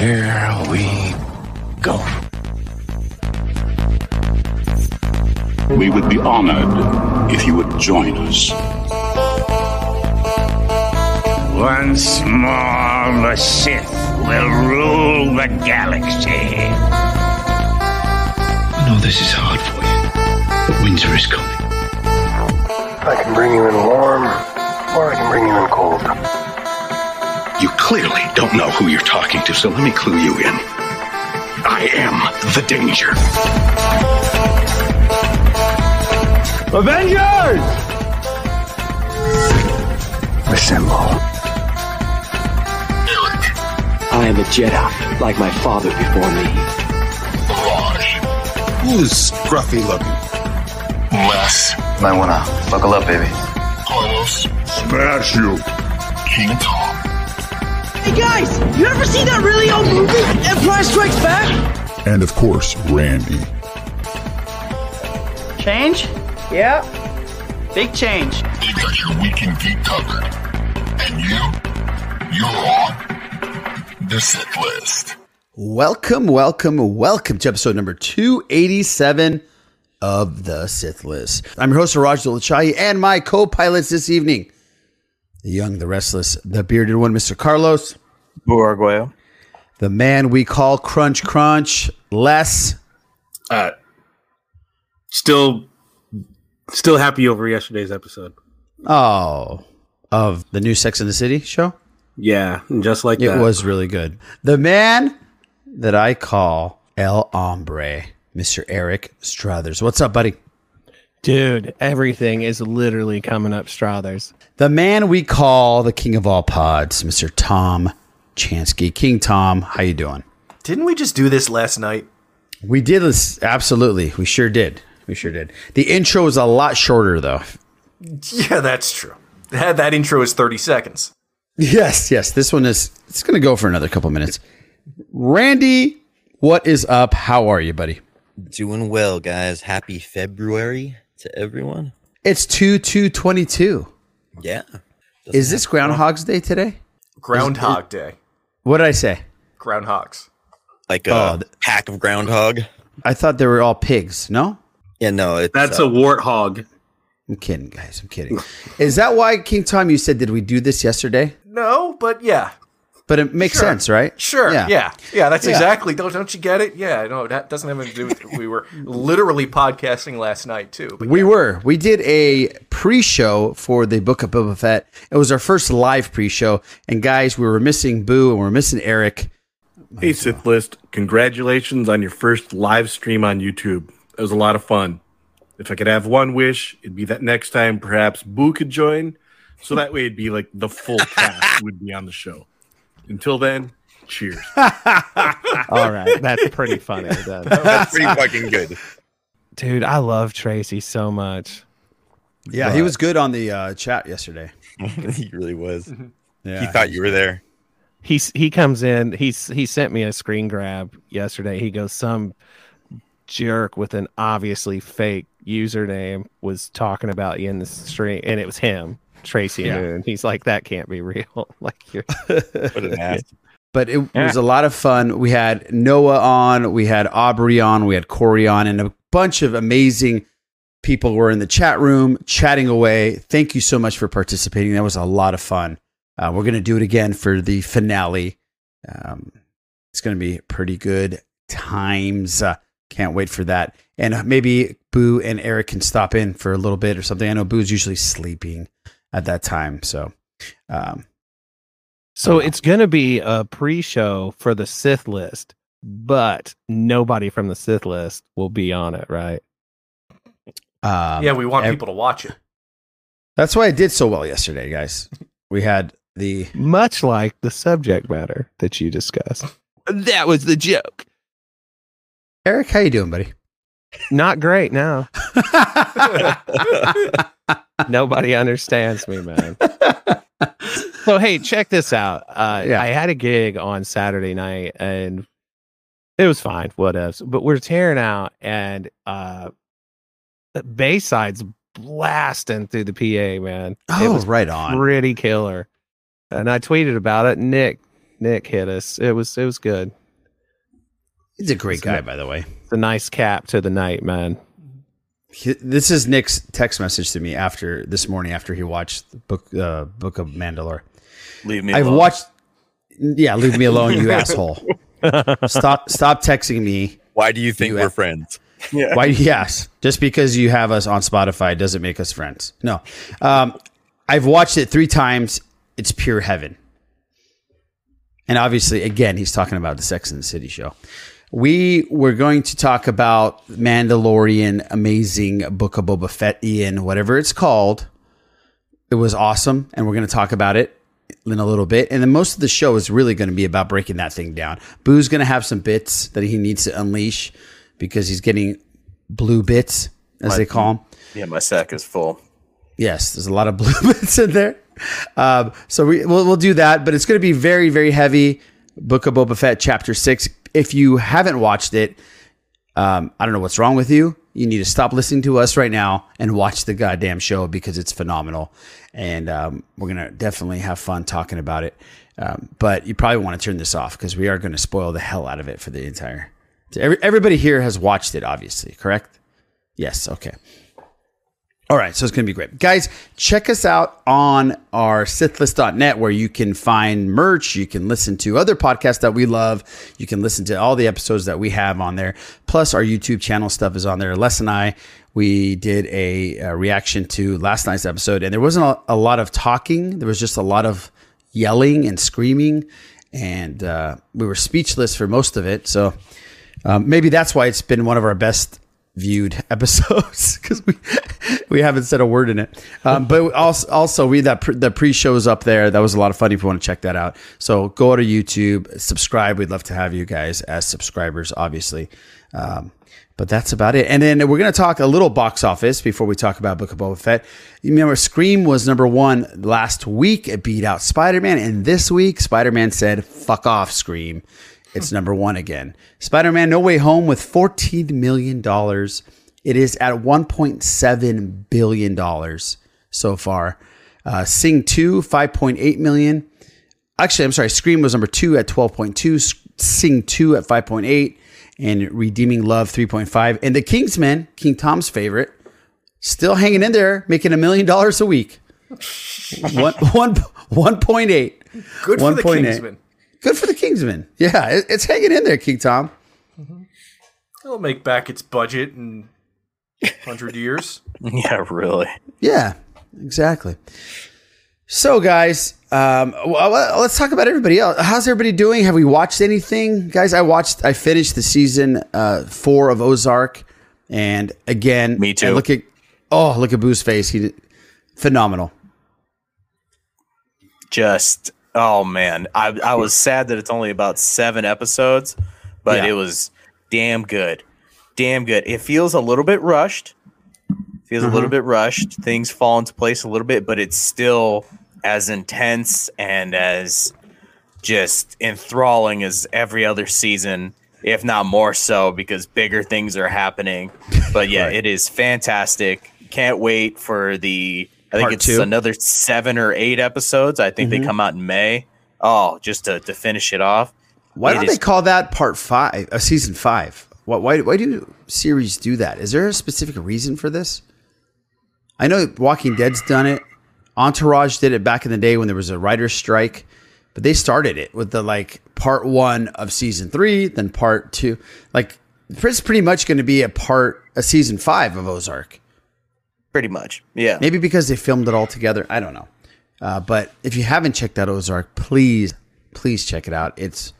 Here we go. We would be honored if you would join us. Once more, the Sith will rule the galaxy. I know this is hard for you, but winter is coming. I can bring you in warm, or I can bring you in cold. You clearly don't know who you're talking to, so let me clue you in. I am the danger. Avengers! Assemble. I am a Jedi, like my father before me. Who's scruffy looking? Les. Might wanna buckle up, baby. Carlos. Smash you. King Tom. Hey guys, you ever seen that really old movie, Empire Strikes Back? And of course, Randy. Change? Yeah. Big change. They've got your weekend geek covered. And you? You're on the Sith list. Welcome, welcome, welcome to episode number 287 of the Sith List. I'm your host, Raj Dolachai, and my co pilots this evening the young, the restless, the bearded one, Mr. Carlos. Buarguayo. The man we call Crunch Crunch, Les. Uh, still, still happy over yesterday's episode. Oh, of the new Sex in the City show? Yeah, just like it that. was really good. The man that I call El Hombre, Mr. Eric Strothers. What's up, buddy? Dude, everything is literally coming up Strothers. The man we call the king of all pods, Mr. Tom Chansky. King Tom, how you doing? Didn't we just do this last night? We did this absolutely. We sure did. We sure did. The intro was a lot shorter though. Yeah, that's true. That, that intro is 30 seconds. Yes, yes. This one is it's going to go for another couple minutes. Randy, what is up? How are you, buddy? Doing well, guys. Happy February to everyone. It's 2 2 22. Yeah. Is this Groundhog's Day today? Groundhog Day. What did I say? Groundhogs. Like a Oh, pack of groundhog. I thought they were all pigs. No? Yeah, no, it's That's uh, a warthog. I'm kidding, guys. I'm kidding. is that why, King Tom, you said, did we do this yesterday? No, but yeah. But it makes Sure. sense, right? Sure. Yeah. Yeah. yeah that's Yeah. exactly. Don't, don't you get it? Yeah. No, that doesn't have anything to do with We were literally podcasting last night, too. But We were. We did a pre-show for the Book of Boba Fett. It was our first live pre-show, and guys, we were missing Boo and we are missing Eric. Hey, Sith List, congratulations on your first live stream on YouTube. It was a lot of fun. If I could have one wish, it'd be that next time perhaps Boo could join. So that way it'd be like the full cast would be on the show. Until then, cheers. All right, that's pretty funny. Then. That's pretty fucking good. Dude, I love Tracy so much. Yeah, he was good on the uh, chat yesterday. he really was. Yeah, he thought you were there. He's he comes in. He's he sent me a screen grab yesterday. He goes, some jerk with an obviously fake username was talking about you in the stream, and it was him, Tracy Yeah. Moon. He's like, that can't be real. like you're What an ass. But it was a lot of fun. We had Noah on, we had Aubrey on, we had Corey on, and a bunch of amazing people were in the chat room chatting away. Thank you so much for participating. That was a lot of fun. Uh, we're going to do it again for the finale. Um, it's going to be pretty good times. Uh, can't wait for that. And uh, maybe Boo and Eric can stop in for a little bit or something. I know Boo's usually sleeping at that time. So, um, So it's going to be a pre-show for the Sith list, but nobody from the Sith list will be on it, right? um, yeah, we want ev- people to watch it. That's why I did so well yesterday, guys. We had the Much like the subject matter that you discussed. That was the joke. Eric. How you doing, buddy? Not great now. Nobody understands me, man. so hey, check this out. Uh, Yeah. I had a gig on Saturday night, and it was fine. What else? But we're tearing out, and uh, Bayside's blasting through the PA, man. it Oh, was right on. pretty killer. And I tweeted about it. Nick Nick hit us. It was it was good. He's a great guy, by the way. It's a nice cap to the night, man. He- This is Nick's text message to me after this morning after he watched the book uh, Book of Mandalore. Leave me I've alone. watched. Yeah, leave me alone, you asshole. Stop! Stop texting me. Why do you think You we're a- friends? Why? Yes, just because you have us on Spotify doesn't make us friends. No, um, I've watched it three times. It's pure heaven. And obviously, again, he's talking about the Sex and the City show. We were going to talk about Mandalorian, amazing Book of Boba Fett, Ian, whatever it's called. It was awesome, and we're going to talk about it in a little bit. And then most of the show is really going to be about breaking that thing down. Boo's going to have some bits that he needs to unleash because he's getting blue bits, as My- they call them. Yeah, my sack is full. Yes, there's a lot of blue bits in there. Um, so we we'll, we'll do that, but it's going to be very very heavy. Book of Boba Fett, Chapter Six. If you haven't watched it, um, I don't know what's wrong with you. You need to stop listening to us right now and watch the goddamn show because it's phenomenal, and um, we're gonna definitely have fun talking about it. Um, but you probably want to turn this off because we are going to spoil the hell out of it for the entire. Every, everybody here has watched it, obviously, correct? Yes. Okay. All right, so it's going to be great. Guys, check us out on our sithlist.net where you can find merch, you can listen to other podcasts that we love, you can listen to all the episodes that we have on there. Plus our YouTube channel stuff is on there. Les and I we did a, a reaction to last night's episode and there wasn't a, a lot of talking, there was just a lot of yelling and screaming and uh, we were speechless for most of it. So um, maybe that's why it's been one of our best viewed episodes because we we haven't said a word in it. Um, but also also read that pre, the pre shows up there. That was a lot of fun. If you want to check that out, so go to YouTube, subscribe. We'd love to have you guys as subscribers, obviously. Um, but that's about it. And then we're going to talk a little box office before we talk about Book of Boba Fett. You remember Scream was number one last week. It beat out Spider Man. And this week, Spider Man said, fuck off, Scream. It's number one again. Spider Man No Way Home with $14 million. It is at $1.7 billion so far. Uh, Sing 2, 5.8 million. Actually, I'm sorry. Scream was number two at 12.2. Sing 2 at 5.8 and Redeeming Love 3.5. And The Kingsman, King Tom's favorite, still hanging in there, making a million dollars a week. one, one, 1.8. Good for the 1.8. Kingsman. Good for the Kingsman. Yeah, it- it's hanging in there, King Tom. It'll make back its budget in hundred years. Yeah, really. Yeah, exactly. So, guys, um, well, well, let's talk about everybody else. How's everybody doing? Have we watched anything, guys? I watched. I finished the season uh, four of Ozark, and again, Me too. look at oh, look at Boo's face. He did, phenomenal. Just oh man, I I was sad that it's only about seven episodes, but Yeah. it was damn good, damn good. It feels a little bit rushed. Feels a little Mhm. bit rushed. Things fall into place a little bit, but it's still as intense and as just enthralling as every other season, if not more so, because bigger things are happening. But yeah, it is fantastic. Can't wait for the. I think it's two. another seven or eight episodes. I think Mhm. they come out in May. Oh, just to, to finish it off. Why It don't is- they call that part five, uh, season five? Why, why, why do series do that? Is there a specific reason for this? I know Walking Dead's done it. Entourage did it back in the day when there was a writer's strike, but they started it with the like part one of season three, then part two. Like it's pretty much going to be a part, a season five of Ozark. Pretty much, yeah. Maybe because they filmed it all together. I don't know. Uh, but if you haven't checked out Ozark, please, please check it out. It's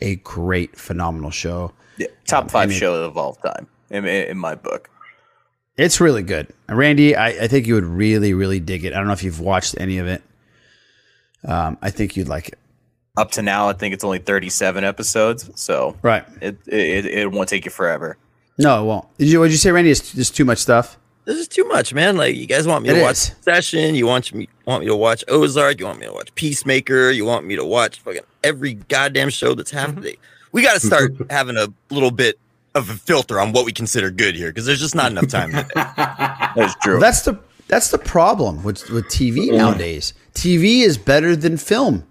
a great, phenomenal show. Yeah, top Um, five and it- show of all time in, in, my book. It's really good. Randy, I, I think you would really, really dig it. I don't know if you've watched any of it. Um, I think you'd like it. Up to now, I think it's only 37 episodes, so Right. it it, it won't take you forever. No, it won't. Did you? What did you say, Randy? It's just too much stuff. This is too much, man. Like you guys want me It to watch is. Session, you want me want me to watch Ozark, you want me to watch Peacemaker, you want me to watch fucking every goddamn show that's mm-hmm. happening. We got to start having a little bit of a filter on what we consider good here because there's just not enough time. That's true. Well, that's the that's the problem with with TV mm-hmm. nowadays. TV is better than film.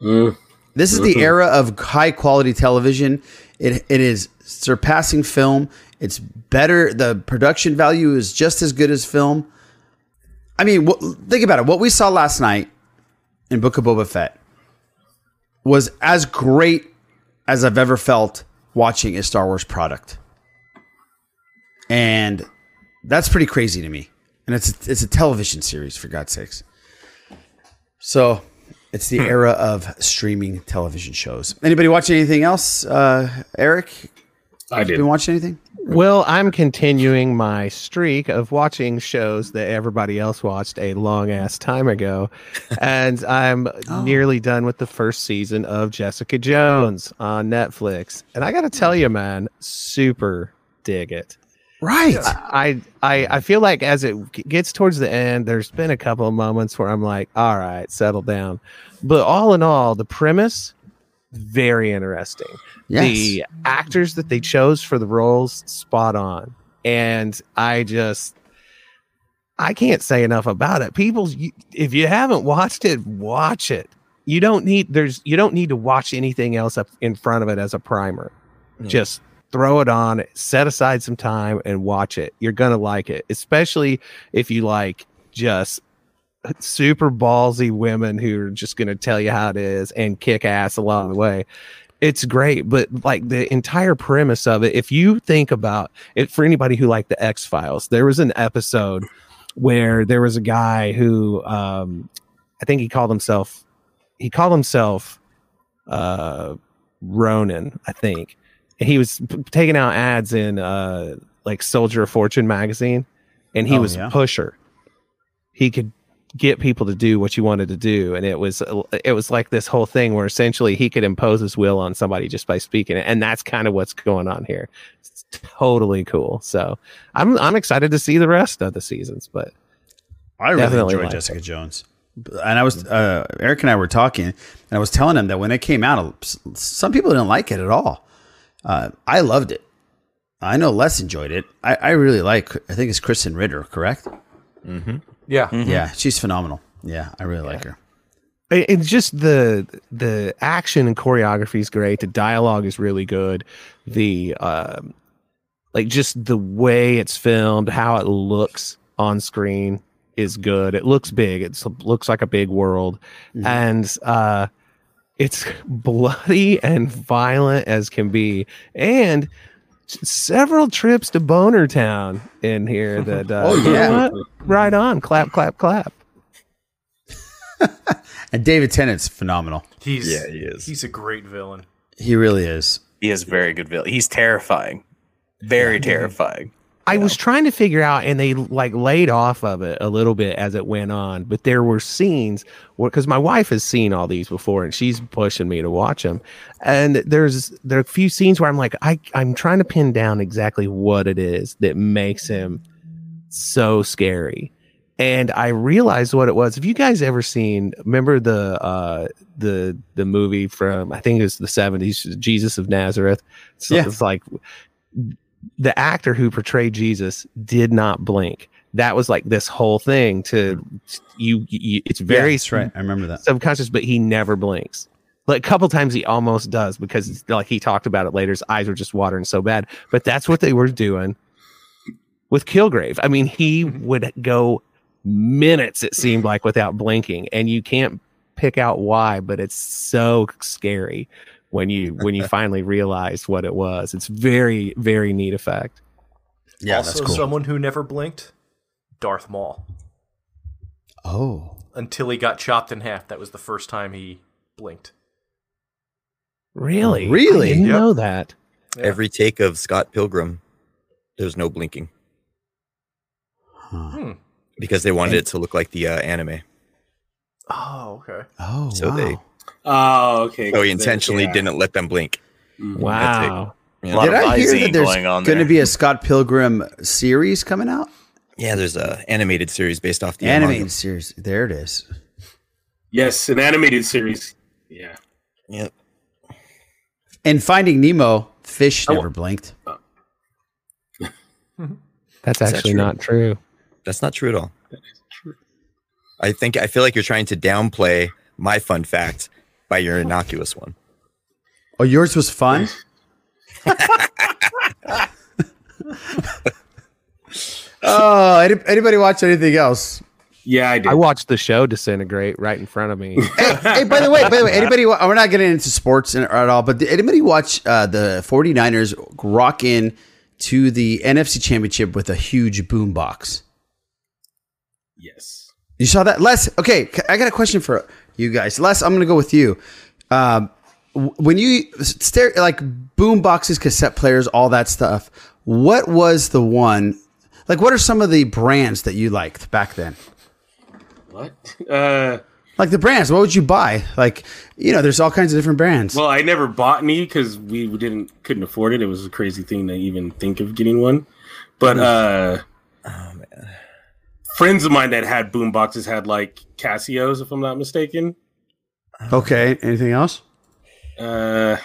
Mm-hmm. This is the era of high quality television. It it is surpassing film. It's better. The production value is just as good as film. I mean, wh- think about it. What we saw last night in Book of Boba Fett was as great as I've ever felt watching a Star Wars product, and that's pretty crazy to me. And it's it's a television series for God's sakes. So it's the era of streaming television shows. Anybody watch anything else? Uh, Eric, I did. Been watching anything? Well, I'm continuing my streak of watching shows that everybody else watched a long ass time ago. and I'm oh. nearly done with the first season of Jessica Jones on Netflix. And I got to tell you, man, super dig it. Right. I, I I feel like as it gets towards the end, there's been a couple of moments where I'm like, all right, settle down. But all in all, the premise very interesting. Yes. The actors that they chose for the roles spot on. And I just I can't say enough about it. People you, if you haven't watched it, watch it. You don't need there's you don't need to watch anything else up in front of it as a primer. Mm. Just throw it on, set aside some time and watch it. You're going to like it, especially if you like just super ballsy women who are just going to tell you how it is and kick ass along the way. It's great, but like the entire premise of it, if you think about it, for anybody who liked the X Files, there was an episode where there was a guy who, um, I think he called himself, he called himself, uh, Ronin, I think. And he was p- taking out ads in, uh, like Soldier of Fortune magazine, and he Oh, was yeah. a pusher. He could get people to do what you wanted to do and it was it was like this whole thing where essentially he could impose his will on somebody just by speaking and that's kind of what's going on here it's totally cool so i'm i'm excited to see the rest of the seasons but I really enjoyed Jessica Jones. And I was uh, Eric and I were talking, and I was telling him that when it came out, some people didn't like it at all. Uh, I loved it. I know Les enjoyed it. I, I really like. I think it's Krysten Ritter, correct? Mm-hmm. Yeah. Yeah, she's phenomenal. Yeah, I really like her. It's just the the action and choreography is great. The dialogue is really good. The um like just the way it's filmed how it looks on screen is good. It looks big. It looks like a big world. And uh it's bloody and violent as can be. And s- several trips to boner town in here that uh, Oh, you know yeah. what? right on clap clap clap And David Tennant's phenomenal. He's Yeah, he is. He's a great villain. He really is. He is very good villain. He's terrifying. Very terrifying. I was trying to figure out, and they like laid off of it a little bit as it went on. But there were scenes where, because my wife has seen all these before, and she's pushing me to watch them. And there's there are a few scenes where I'm like, I I'm trying to pin down exactly what it is that makes him so scary. And I realized what it was. Have you guys ever seen? Remember the uh the the movie from I think it was the seventies, Jesus of Nazareth. So Yeah. it's like the actor who portrayed Jesus did not blink. That was like this whole thing to mm. you. you it's very Yeah, right. I remember that. subconscious, but he never blinks. Like a couple times he almost does because like he talked about it later. His eyes were just watering so bad. But that's what they were doing with Kilgrave. I mean, he mm-hmm. would go minutes, it seemed like, without blinking, and you can't pick out why, but it's so scary when you when you finally realized what it was. It's very very neat effect. Yeah, also, that's cool. someone who never blinked, Darth Maul. Oh, Until he got chopped in half. That was the first time he blinked. Really, Really? I didn't Yep. know that. Yeah. Every take of Scott Pilgrim, there's no blinking Hmm. because they wanted it to look like the uh, anime. Oh, okay. oh, So wow. they Oh, okay. so he intentionally yeah. didn't let them blink. Mm-hmm. Wow. Yeah. A lot Did I hear that there's going on going to be a Scott Pilgrim series coming out? Yeah, there's a animated series based off the Animated manga. series. There it is. Yes, an animated series. Yeah. Yep. And Finding Nemo, fish I wa- never blinked. That's Is that actually true? not true. That's not true at all. That is true. I think I feel like you're trying to downplay my fun fact by your innocuous one. Oh, yours was fun. oh, any, anybody watch anything else? Yeah, I did. I watched the show disintegrate right in front of me. hey, by the way, by the way, anybody? wa- We're not getting into sports in- at all, but did anybody watch uh, the 49ers rock in to the NFC Championship with a huge boom box? Yes. You saw that, Les? Okay, I got a question for you guys. Les, I'm going to go with you. Um, w- when you stare like boom boxes, cassette players, all that stuff, what was the one? Like, what are some of the brands that you liked back then? What? Uh, Like the brands, what would you buy? Like, you know, there's all kinds of different brands. well, I never bought any because we didn't couldn't afford it. It was a crazy thing to even think of getting one. But uh, friends of mine that had boom boxes had like Casios, if I'm not mistaken. Okay, anything else? Uh,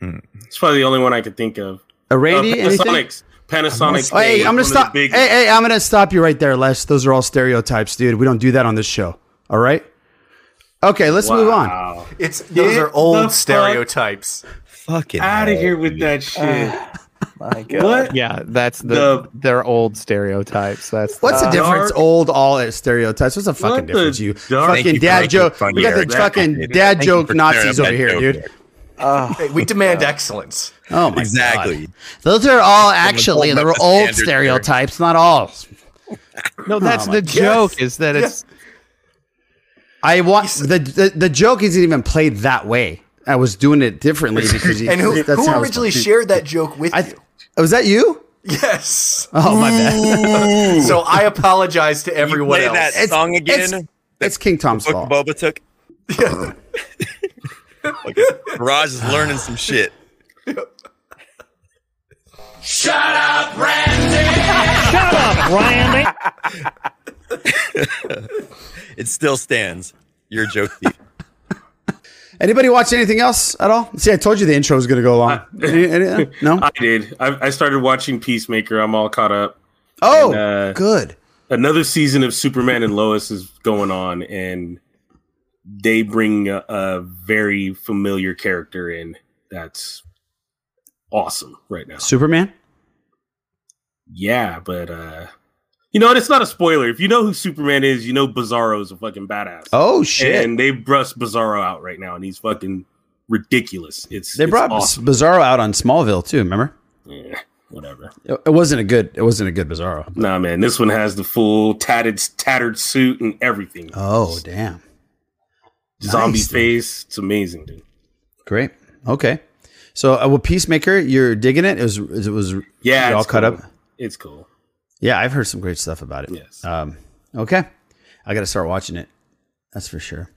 it's probably the only one I could think of. A Randy, Uh, anything? Panasonics. Panasonic. Oh, hey, I'm gonna stop. big- Hey, hey, I'm gonna stop you right there, Les. Those are all stereotypes, dude. We don't do that on this show. All right. Okay, let's move on. It's those Get are old the fuck stereotypes. Fucking Out of here with that shit. My What? Yeah, that's the, The- they're old stereotypes. That's What's the uh, difference? dark- Old, all stereotypes. What's the fucking What the difference? You dark- Thank fucking you dad joke. We got the fucking dad joke Nazis over here, dude. here. Hey, we demand excellence. Oh my Exactly. god. Those are all actually holding they up were the old standard there. stereotypes, not all. no, that's Oh, the my- joke. Is that it's I want the, the the joke isn't even played that way. I was doing it differently because he, And who, that's who originally supposed shared that joke with I, you? was oh, that you? Yes. Oh my bad. so I apologize to everyone play else. that It's- song again. it's- It's King Tom's fault. Boba took. Okay, Raj is learning some shit. Shut up, Randy! Shut up, Randy! it still stands. You're a joke thief. Anybody watch anything else at all? See, I told you the intro was going to go long. Any- any- no. I did. I, I started watching Peacemaker. I'm all caught up. Oh, And, uh, good. Another season of Superman and Lois is going on, and they bring a, a very familiar character in. That's awesome right now. Superman. Yeah, but uh you know, it's not a spoiler. If you know who Superman is, you know Bizarro's a fucking badass. Oh shit! And they brushed Bizarro out right now, and he's fucking ridiculous. It's they it's brought awesome. Bizarro out on Smallville too. Remember? Yeah, whatever. It, wasn't a good. It wasn't a good Bizarro. Nah, man, this one has the full tattered tattered suit and everything. Oh damn! Zombie Nice, dude. face. It's amazing, dude. Great. Okay. So, uh, with Peacemaker, you're digging it. It was. It was. Yeah, all it's cut up. It's cool. Yeah, I've heard some great stuff about it. Yes. Um, okay. I got to start watching it. That's for sure.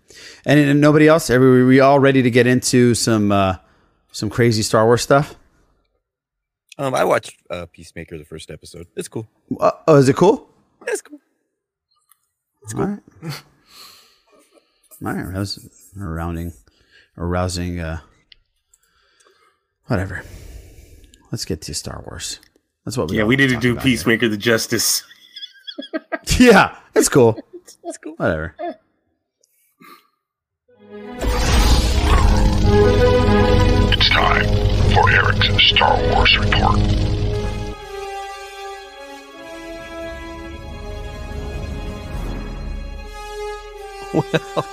And, and nobody else? Are we, we all ready to get into some uh, some crazy Star Wars stuff? Um, I watched uh, Peacemaker the first episode. It's cool. Uh, oh, is it cool? It's cool. All right. All right. That was a rounding, a rousing. Uh, whatever. Let's get to Star Wars. That's what we. Yeah, we need to talk do about here. Peacemaker the Justice. Yeah, that's cool. That's cool. Whatever. It's time for Eric's Star Wars report. Well,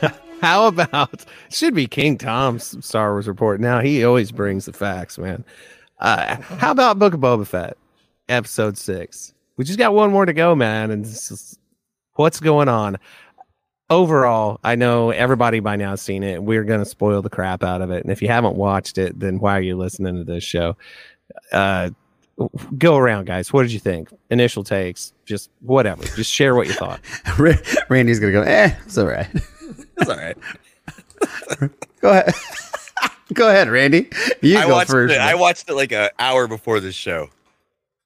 how about it should be King Tom's Star Wars report? Now he always brings the facts, man. Uh, how about Book of Boba Fett, episode six? We just got one more to go, man. And this is- what's going on? Overall, I know everybody by now has seen it. We're gonna spoil the crap out of it. And if you haven't watched it, then why are you listening to this show? Uh, go around, guys. What did you think? Initial takes, just whatever. Just share what you thought. Randy's gonna go. Eh, it's all right. It's all right. Go ahead. Go ahead, Randy. You I go watched first. It, I watched it like an hour before this show,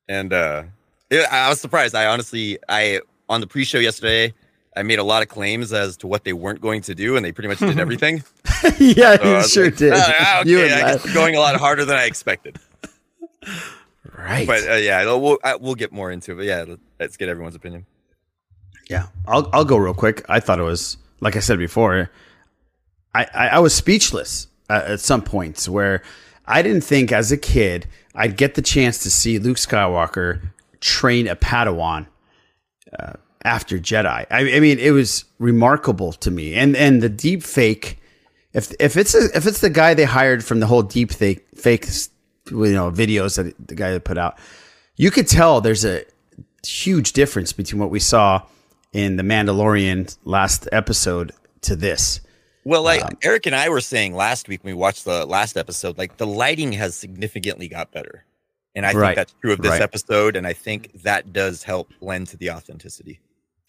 and uh, it, I was surprised. I honestly, I on the pre-show yesterday, I made a lot of claims as to what they weren't going to do, and they pretty much did everything. yeah, So you sure like, did. "Ah, You okay, and I guess going a lot harder than I expected. Right. But uh, yeah, we'll I, we'll get more into it. But yeah, let- let's get everyone's opinion. Yeah, I'll I'll go real quick. I thought it was like I said before. I, I, I was speechless uh, at some points where I didn't think as a kid I'd get the chance to see Luke Skywalker train a Padawan uh, after Jedi. I, I mean, it was remarkable to me, and and the deep fake. If if it's a, if it's the guy they hired from the whole deep fake fake you know videos that the guy put out, you could tell there's a huge difference between what we saw in the Mandalorian last episode to this. Well, like um, Eric and I were saying last week when we watched the last episode, like the lighting has significantly got better. And I Right. think that's true of this Right. episode. And I think that does help lend to the authenticity.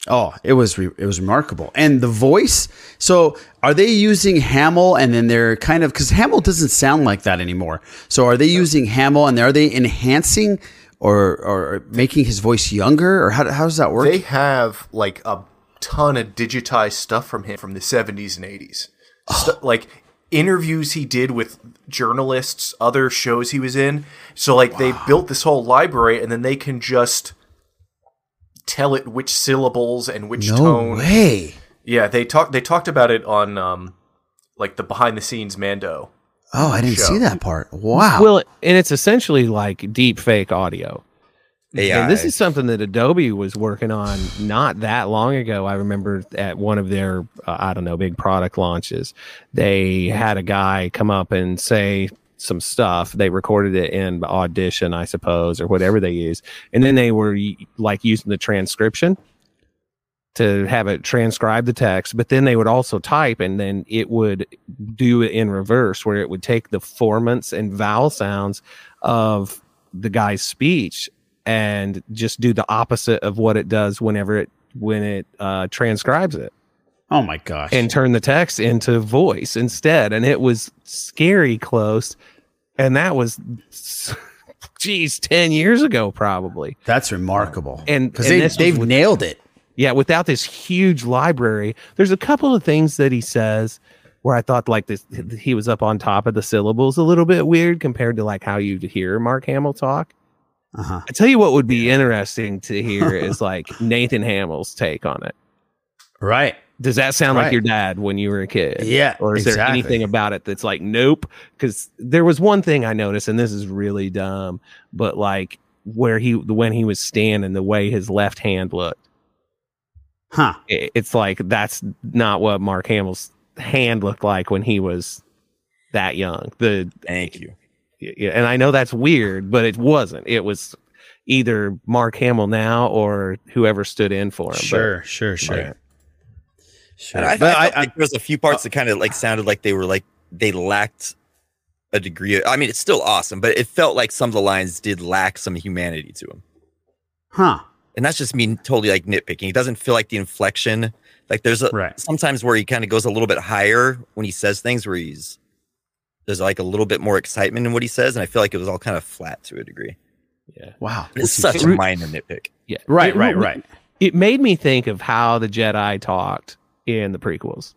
Oh, it was re- it was remarkable, and the voice. So, are they using Hamill, and then they're kind of because Hamill doesn't sound like that anymore. So, are they using Hamill, and are they enhancing or or making his voice younger, or how how does that work? They have like a ton of digitized stuff from him from the 70s and 80s. Stu- like interviews he did with journalists, other shows he was in. So like they built this whole library and then they can just tell it which syllables and which No tone. way. Yeah, they talked they talked about it on um like the behind the scenes Mando. oh, I didn't show. see that part. Wow. Well, and it's essentially like deep fake audio. And this is something that Adobe was working on not that long ago. I remember at one of their, uh, I don't know, big product launches, they had a guy come up and say some stuff. They recorded it in Audition, I suppose, or whatever they use. And then they were like using the transcription to have it transcribe the text, but then they would also type and then it would do it in reverse where it would take the formants and vowel sounds of the guy's speech and just do the opposite of what it does whenever it when it uh, transcribes it oh my gosh. and turn the text into voice instead and it was scary close and that was geez 10 years ago probably That's remarkable. and because they, they've with- nailed it. yeah, without this huge library, there's a couple of things that he says where I thought like this he was up on top of the syllables a little bit weird compared to like how you'd hear Mark Hamill talk. Uh-huh. I tell you what would be interesting to hear is like Nathan Hamill's take on it. Right. Does that sound Right. like your dad when you were a kid? Yeah, Or is there anything about it that's like, nope? Because there was one thing I noticed, and this is really dumb, but like where he, when he was standing, the way his left hand looked, Huh. i- it's like that's not what Mark Hamill's hand looked like when he was that young. The Thank you. Yeah, and I know that's weird, but it wasn't. It was either Mark Hamill now or whoever stood in for him. but- Sure, sure, sure. Right. Sure. I, But I, I- felt like there was a few parts that kind of like sounded like they were like they lacked a degree. Of, I mean, it's still awesome, but it felt like some of the lines did lack some humanity to them. Huh. And that's just me totally like nitpicking. It doesn't feel like the inflection. Like there's a Right. sometimes where he kind of goes a little bit higher when he says things where he's there's like a little bit more excitement in what he says, and I feel like it was all kind of flat to a degree. Yeah. Wow. It's such a minor nitpick. Yeah. Right, It- right, right. It made me think of how the Jedi talked in the prequels.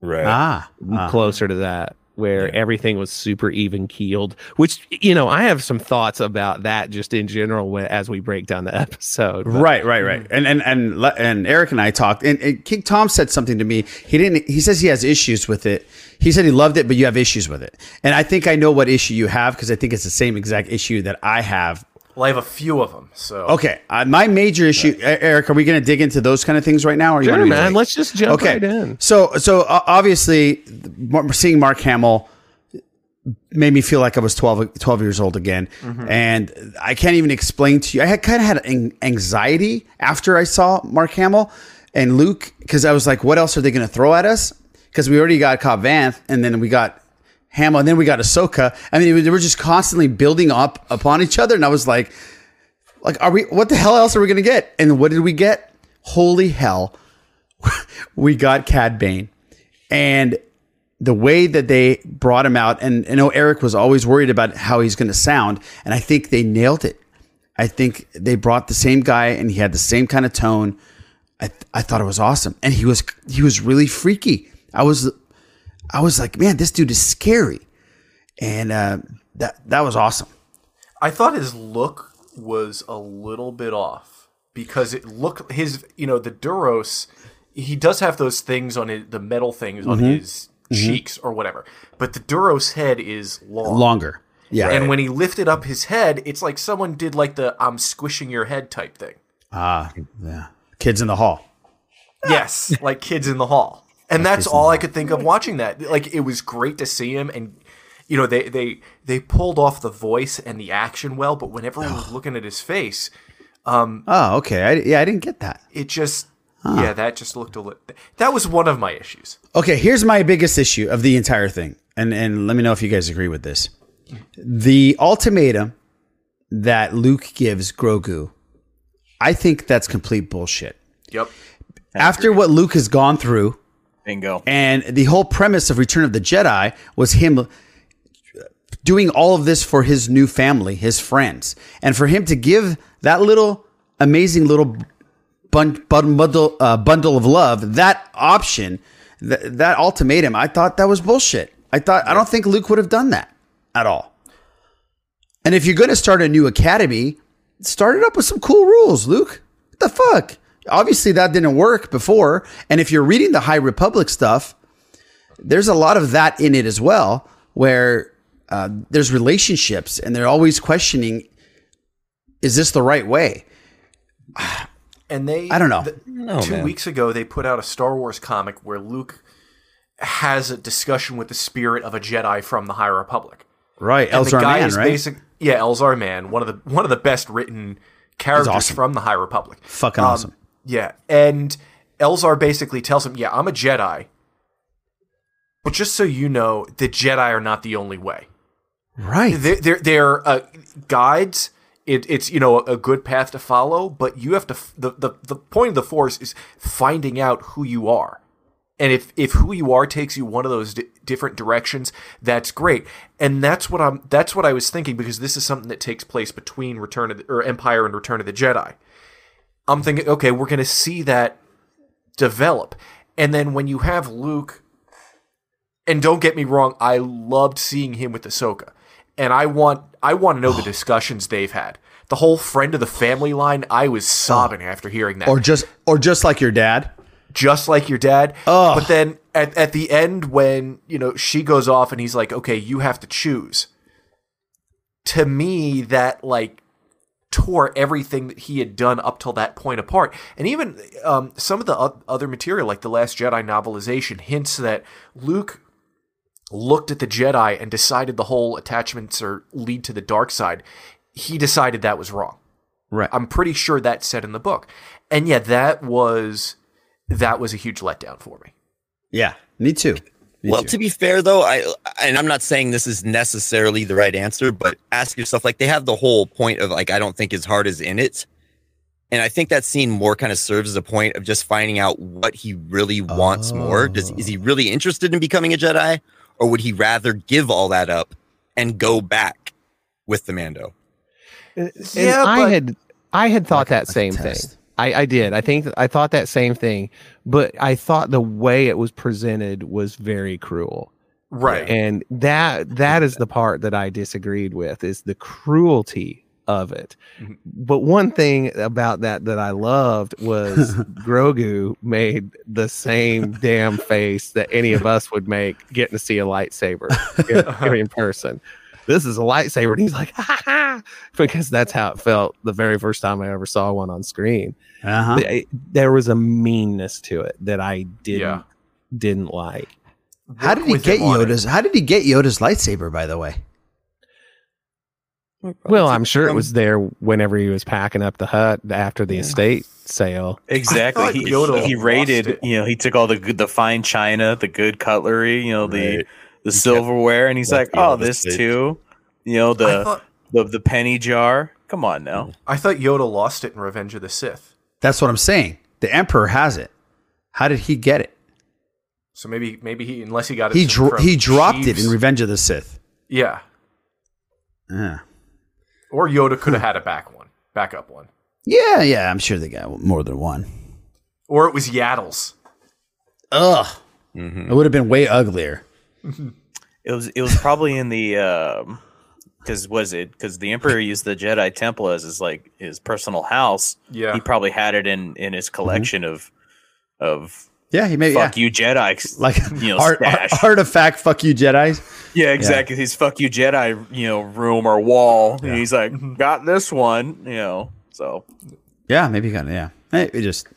Right. Ah. ah. Closer to that, where everything was super even keeled, which, you know, I have some thoughts about that just in general when, as we break down the episode. but- Right, right, right. Mm. And and and and Eric and I talked, and, and King Tom said something to me. He didn't. He says he has issues with it. He said he loved it, but you have issues with it. And I think I know what issue you have because I think it's the same exact issue that I have. Well, I have a few of them. So Okay, uh, my major issue, Eric. Are we going to dig into those kind of things right now, or you Sure, want to man. Let's just jump okay. right in. So, so uh, obviously, seeing Mark Hamill made me feel like I was 12, 12 years old again. And I can't even explain to you. I had kind of had an anxiety after I saw Mark Hamill and Luke because I was like, what else are they going to throw at us? Because we already got Cobb Vanth and then we got Hamill and then we got Ahsoka. I mean, they were just constantly building up upon each other. And I was like, like, are we, what the hell else are we going to get? And what did we get? Holy hell. we got Cad Bane. And the way that they brought him out, and I know Eric was always worried about how he's going to sound, and I think they nailed it. I think they brought the same guy, and he had the same kind of tone. I I thought it was awesome, and he was he was really freaky. I was I was like, man, this dude is scary, and uh, that that was awesome. I thought his look was a little bit off because it looked his you know the Duros he does have those things on his, the metal things on Mhm. his cheeks or whatever. But the Duros head is long. Longer. Yeah. And when he lifted up his head, it's like someone did like the I'm squishing your head type thing. Ah, yeah. Kids in the hall. Yes, like kids in the hall. And that's all I could think of watching that. Like it was great to see him and you know, they they they pulled off the voice and the action well, but whenever I was looking at his face, um Oh, okay. I, yeah, I didn't get that. it just Huh. yeah, that just looked a little that was one of my issues. Okay, here's my biggest issue of the entire thing, and and let me know if you guys agree with this. The ultimatum that Luke gives Grogu, I think that's complete bullshit. Yep. After what Luke has gone through, Bingo. and the whole premise of Return of the Jedi was him doing all of this for his new family, his friends, and for him to give that little amazing little bun- bun- bundle uh, bundle of love, that option, th- that ultimatum, I thought that was bullshit. I thought I don't think Luke would have done that at all. And if you're going to start a new academy, start it up with some cool rules, Luke. What the fuck? Obviously, that didn't work before. And if you're reading the High Republic stuff, there's a lot of that in it as well, where uh, there's relationships and they're always questioning is this the right way? And they I don't know. the- No, two man. weeks ago they put out a Star Wars comic where Luke has a discussion with the spirit of a Jedi from the High Republic. Right, And the Elzar Mann, right? basic yeah, Elzar Mann, one of the one of the best written characters awesome. from the High Republic. Fucking Um, awesome. Yeah, and Elzar basically tells him, "Yeah, I'm a Jedi, but just so you know, the Jedi are not the only way. Right? They're they're, they're uh, guides. It, it's you know a good path to follow, but you have to. f- the, the The point of the Force is finding out who you are, and if if who you are takes you one of those di- different directions, that's great. And that's what I'm. That's what I was thinking because this is something that takes place between Return of the, or Empire and Return of the Jedi. I'm thinking, okay, we're going to see that develop. And then when you have Luke, and don't get me wrong, I loved seeing him with Ahsoka, and I want I want to know the discussions they've had. The whole friend of the family line, I was sobbing after hearing that. Or just or just like your dad. just like your dad. But then at, at the end, when you know she goes off and he's like, "Okay, you have to choose." To me, that like tore everything that he had done up till that point apart. And even um, some of the other material, like the Last Jedi novelization, hints that Luke looked at the Jedi and decided the whole attachments are lead to the dark side. He decided that was wrong. Right. I'm pretty sure that's said in the book. And yeah, that was that was a huge letdown for me. Yeah, me too. Me well, too. to be fair though, I and I'm not saying this is necessarily the right answer, but ask yourself like they have the whole point of like I don't think his heart is in it. And I think that scene more kind of serves as a point of just finding out what he really wants more. Does is he oh. really interested in becoming a Jedi? Or would he rather give all that up and go back with the Mando? And Yeah, I had I had thought that same thing. I, I did. I think I thought that same thing, but I thought the way it was presented was very cruel. Right. And that that is the part that I disagreed with is the cruelty of it. Mm-hmm. But one thing about that that I loved was Grogu made the same damn face that any of us would make getting to see a lightsaber in, in person. This is a lightsaber. And he's like, ha ha, because that's how it felt the very first time I ever saw one on screen. Uh-huh. Th- There was a meanness to it that I didn't Yeah. didn't like. How did he get him on it. Yoda's? How did he get Yoda's lightsaber? By the way, Well, I'm sure it was there whenever he was packing up the hut after the estate sale. Exactly. He, Yoda he lost rated, you know, he took all the good, the fine china, the good cutlery, you know, the the silverware, and he's like, "Oh, this stage. too." You know, the thought the the penny jar. Come on now. I thought Yoda lost it in Revenge of the Sith. that's what I'm saying. The Emperor has it. How did he get it? So maybe maybe he unless he got it He from dro- he dropped it in Revenge of the Sith. Yeah. Yeah. Or Yoda could have had a back one, backup one. Yeah, yeah. I'm sure they got more than one. Or it was Yaddle's. Ugh. Mm-hmm. It would have been way uglier. It was it was probably in the um because was it because the emperor used the Jedi Temple as his like his personal house. Yeah. he probably had it in in his collection of of Yeah, he made fuck yeah. you Jedi like you know art, stash. artifact. Fuck you, Jedi's. Yeah, exactly. His fuck you Jedi, you know, room or wall. And he's like, Mm-hmm. got this one, you know. So Yeah, maybe kind of. Yeah, Hey, it just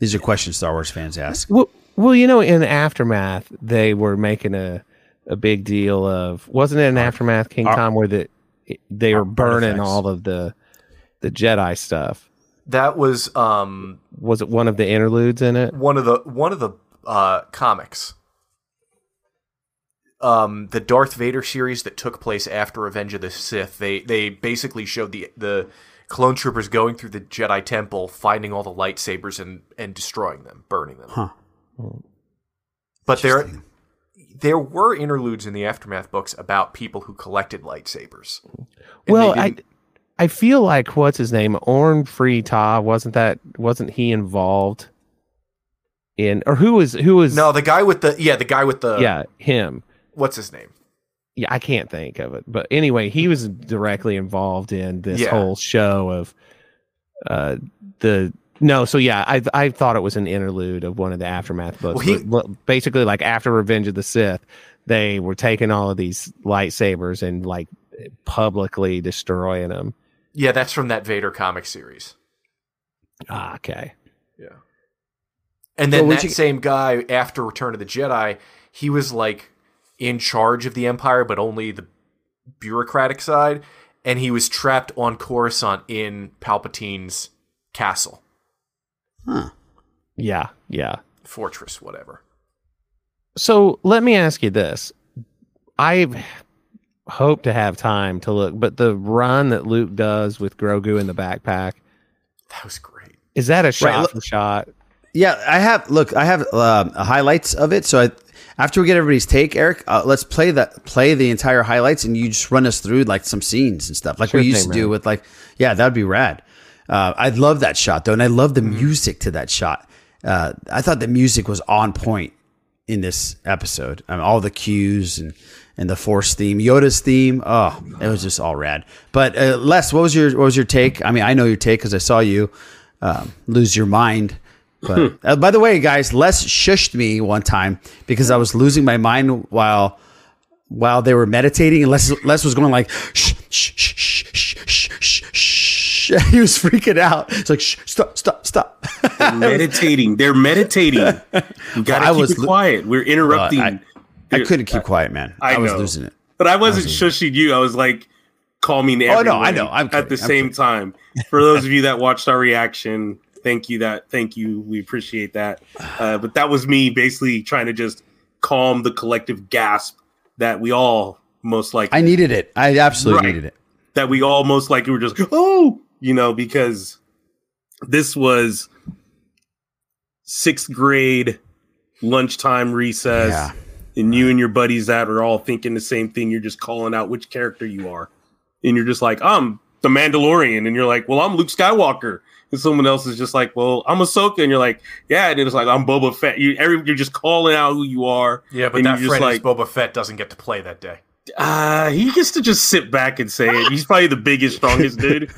these are questions Star Wars fans ask. Well, well, you know, in aftermath, they were making a a big deal of wasn't it an aftermath King Ar- Tom where the they were burning artifacts. all of the the Jedi stuff. That was um Was it one of the interludes in it? one of the one of the uh, comics. Um, the Darth Vader series that took place after Revenge of the Sith. They they basically showed the the clone troopers going through the Jedi Temple, finding all the lightsabers and and destroying them, burning them. Huh. But there there were interludes in the aftermath books about people who collected lightsabers. Well, I I feel like what's his name, Orn Free Taa, wasn't that wasn't he involved in or who was who was? No the guy with the yeah the guy with the yeah him. what's his name? Yeah I can't think of it. But anyway he was directly involved in this Yeah. whole show of uh the no so yeah I I thought it was an interlude of one of the aftermath books Well, he- But- basically like after Revenge of the Sith they were taking all of these lightsabers and like publicly destroying them yeah that's from that Vader comic series. ah, okay Yeah. And then Well, that you- same guy after Return of the Jedi, he was like in charge of the Empire, but only the bureaucratic side, and he was trapped on Coruscant in Palpatine's castle, Huh. yeah yeah fortress, whatever. So let me ask you this. I hope to have time to look, but the run that Luke does with Grogu in the backpack, That was great. is that a shot look- for shot? Yeah, I have. Look, I have um, highlights of it. So I, after we get everybody's take, Eric, uh, let's play that. Play the entire highlights, and you just run us through like some scenes and stuff, like Sure we used thing, to do with like. Yeah, that would be rad. Uh, I love that shot though, and I love the Mm-hmm. music to that shot. Uh, I thought the music was on point in this episode. I mean, all the cues and and the Force theme, Yoda's theme. Oh, it was just all rad. But uh, Les, what was your what was your take? I mean, I know your take because I saw you um, lose your mind. But uh, by the way, guys, Les shushed me one time because I was losing my mind while while they were meditating, and Les, Les was going like shh, shh, shh, shh, shh, shh, shh. He was freaking out. It's like shh, stop, stop, stop. They're meditating. They're meditating. You gotta I keep was it quiet. We're interrupting. I, I couldn't keep quiet, man. I, I was know. losing it. But I wasn't shushing you. I was like calming Oh, no, I know. I'm at kidding. the I'm same time. For those of you that watched our reaction, thank you. That thank you. We appreciate that. Uh, but that was me basically trying to just calm the collective gasp that we all most likely I needed it. I absolutely Right. needed it. that we all most likely were just oh you know because this was sixth grade lunchtime recess Yeah. and you and your buddies that are all thinking the same thing. You're just calling out which character you are. And you're just like i'm the mandalorian. And you're like well i'm luke skywalker. And someone else is just like well i'm Ahsoka. And you're like yeah. And it's like i'm boba fett. You every, you're just calling out who you are. Yeah, but and that you're friend just is Boba Fett doesn't get to play that day. Uh, he gets to just sit back and say it. He's probably the biggest, strongest dude.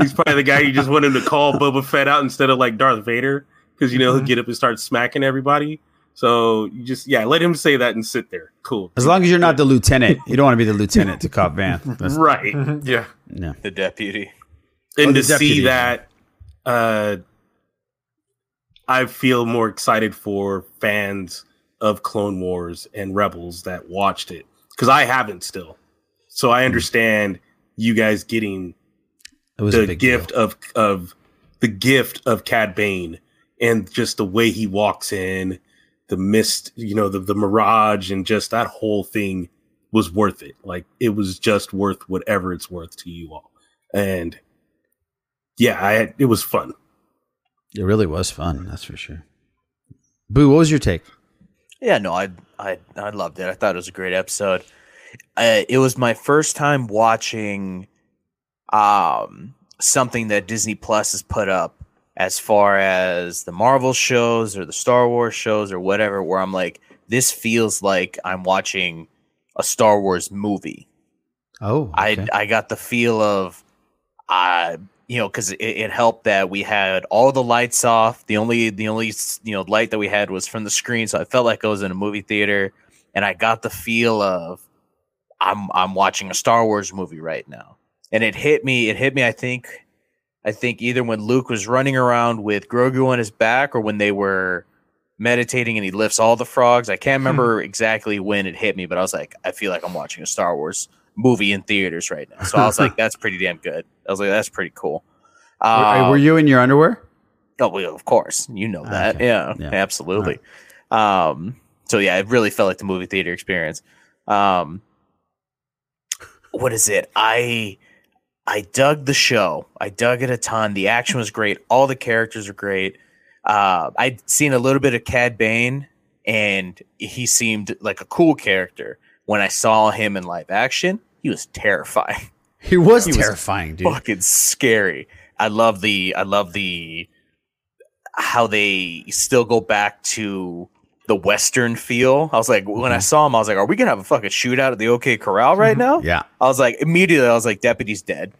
He's probably the guy you just want him to call Boba Fett out instead of like Darth Vader because you know Mm-hmm. he'll get up and start smacking everybody. So you just yeah, let him say that and sit there. Cool. As long as you're not the lieutenant, you don't want to be the lieutenant to Cobb Vanth. That's, right. Yeah. yeah. the deputy. and Oh, to the deputy. see that uh i feel more excited for fans of clone wars and rebels that watched it because i haven't still so Hmm. i understand you guys getting It was the big gift of of the gift of cad bane and just the way he walks in the mist you know the, the mirage and just that whole thing was worth it like it was just worth whatever it's worth to you all and yeah i it was fun It really was fun. That's for sure. Boo, what was your take? Yeah, no, I I I loved it. I thought it was a great episode. Uh, it was my first time watching um something that Disney Plus has put up as far as the Marvel shows or the Star Wars shows or whatever where I'm like this feels like I'm watching a Star Wars movie. Oh, I I got the feel of uh you know, because it, it helped that we had all the lights off. The only the only you know light that we had was from the screen, so I felt like I was in a movie theater, and I got the feel of I'm I'm watching a Star Wars movie right now, and it hit me. It hit me. I think, I think either when Luke was running around with Grogu on his back, or when they were meditating and he lifts all the frogs. I can't hmm. remember exactly when it hit me, but I was like, I feel like I'm watching a Star Wars movie in theaters right now. So I was like, that's pretty damn good. I was like, that's pretty cool. Were, Um, were you in your underwear? Oh, well, of course, you know that. Okay. Yeah, Yeah. absolutely. Um, so yeah, it really felt like the movie theater experience. Um, what is it? I I dug the show. I dug it a ton. The action was great. All the characters are great. Uh, I'd seen a little bit of Cad Bane, and he seemed like a cool character. When I saw him in live action, he was terrifying. He was He was terrifying, dude. Fucking scary. I love the I love the how they still go back to the western feel. I was like, when I saw him, I was like, are we gonna have a fucking shootout at the OK Corral right now? Yeah. I was like, immediately, I was like, deputy's dead.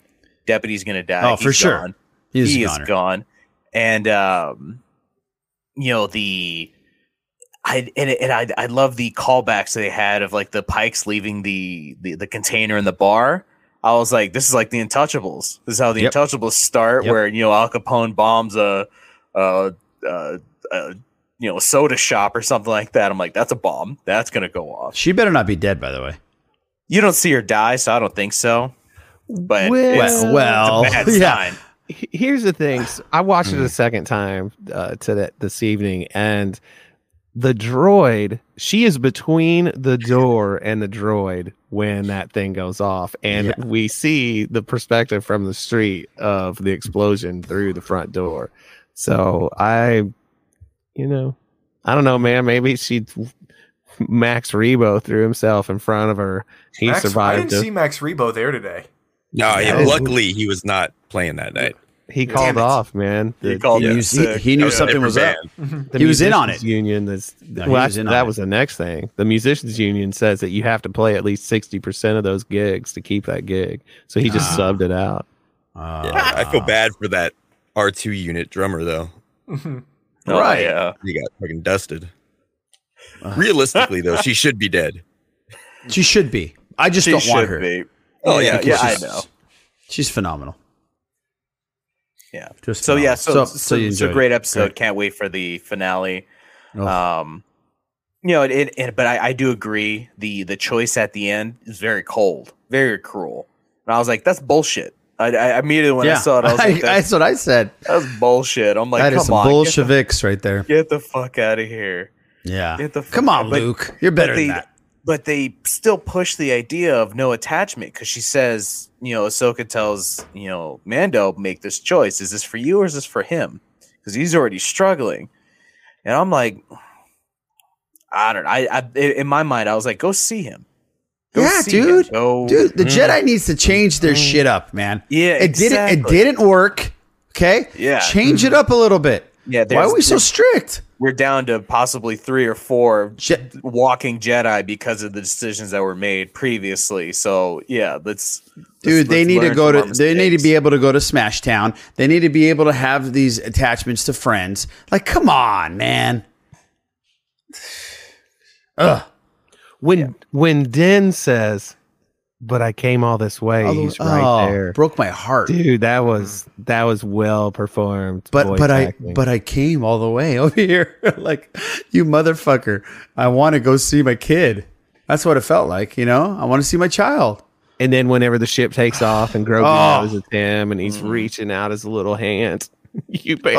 Deputy's gonna die. Oh, for sure. gone. He's he is gone. And um, you know the. I and, and I I love the callbacks they had of like the Pikes leaving the, the the container in the bar. I was like, this is like the Untouchables. This is how the Yep. Untouchables start, Yep. where you know Al Capone bombs a, a, a, a you know a soda shop or something like that. I'm like, that's a bomb. That's gonna go off. She better not be dead, by the way. You don't see her die, so I don't think so. But Well- it's, well, it's a bad yeah. sign. Here's the thing. I watched it a second time uh, to that this evening, and the droid. She is between the door and the droid when that thing goes off, and Yeah. we see the perspective from the street of the explosion through the front door. So I, you know, I don't know, man. Maybe she Max Rebo threw himself in front of her. He Max, I didn't it. see Max Rebo there today. No, yeah, Yeah. luckily he was not playing that night. He Damn called it. off, man. He The- called He, it knew, he, he knew That was a something was up. the He was in on it. Union is No, well, was that's- in on that it. was the next thing. The musicians union says that you have to play at least sixty percent of those gigs to keep that gig. So he just Ah. subbed it out. Uh, Yeah, I feel bad for that R2 unit drummer though. Oh, Right. Yeah. He got fucking dusted. Realistically though, she should be dead. She should be. I just She don't want should her. be. Oh, yeah, yeah, yeah, I know. She's phenomenal. Yeah. Just So yeah, so So- so, so a great it. episode. Great. Can't wait for the finale. Oh. Um, you know, it, it, it but I, I do agree the the choice at the end is very cold, very cruel. And I was like, that's bullshit. I, I immediately when I saw it, I was like, that's, that's what I said. that's bullshit. I'm like, that is on, Bolsheviks right there. Get the, fuck out of here. Yeah. Get the fuck Come on, but- Luke. You're better they, than that. But they still push the idea of no attachment because she says, you know, Ahsoka tells, you know, Mando, make this choice. Is this for you or is this for him? Because he's already struggling. And I'm like, I don't know. I, I in my mind, I was like, go see him. Go Yeah, see him. dude. Go- Dude, the Mm. Jedi needs to change their shit up, man. Yeah, it didn't. It didn't work. Okay. Yeah. Change it up a little bit. Yeah, Why are we so strict? We're down to possibly three or four Je- walking Jedi because of the decisions that were made previously. So yeah, let's Dude, let's- they let's need to go to. our They need to be able to go to Smash Town. They need to be able to have these attachments to friends. Like, come on, man. Ugh. When when Den says, "But I came all this way," he's right oh, there. Broke my heart. Dude, that mm. was that was well performed. But but I but I came all the way over here. like you motherfucker. I want to go see my kid. That's what it felt like, you know? I want to see my child. and then whenever the ship takes off and Grogu Oh. knows it's him and he's mm. reaching out his little hand, you bastard.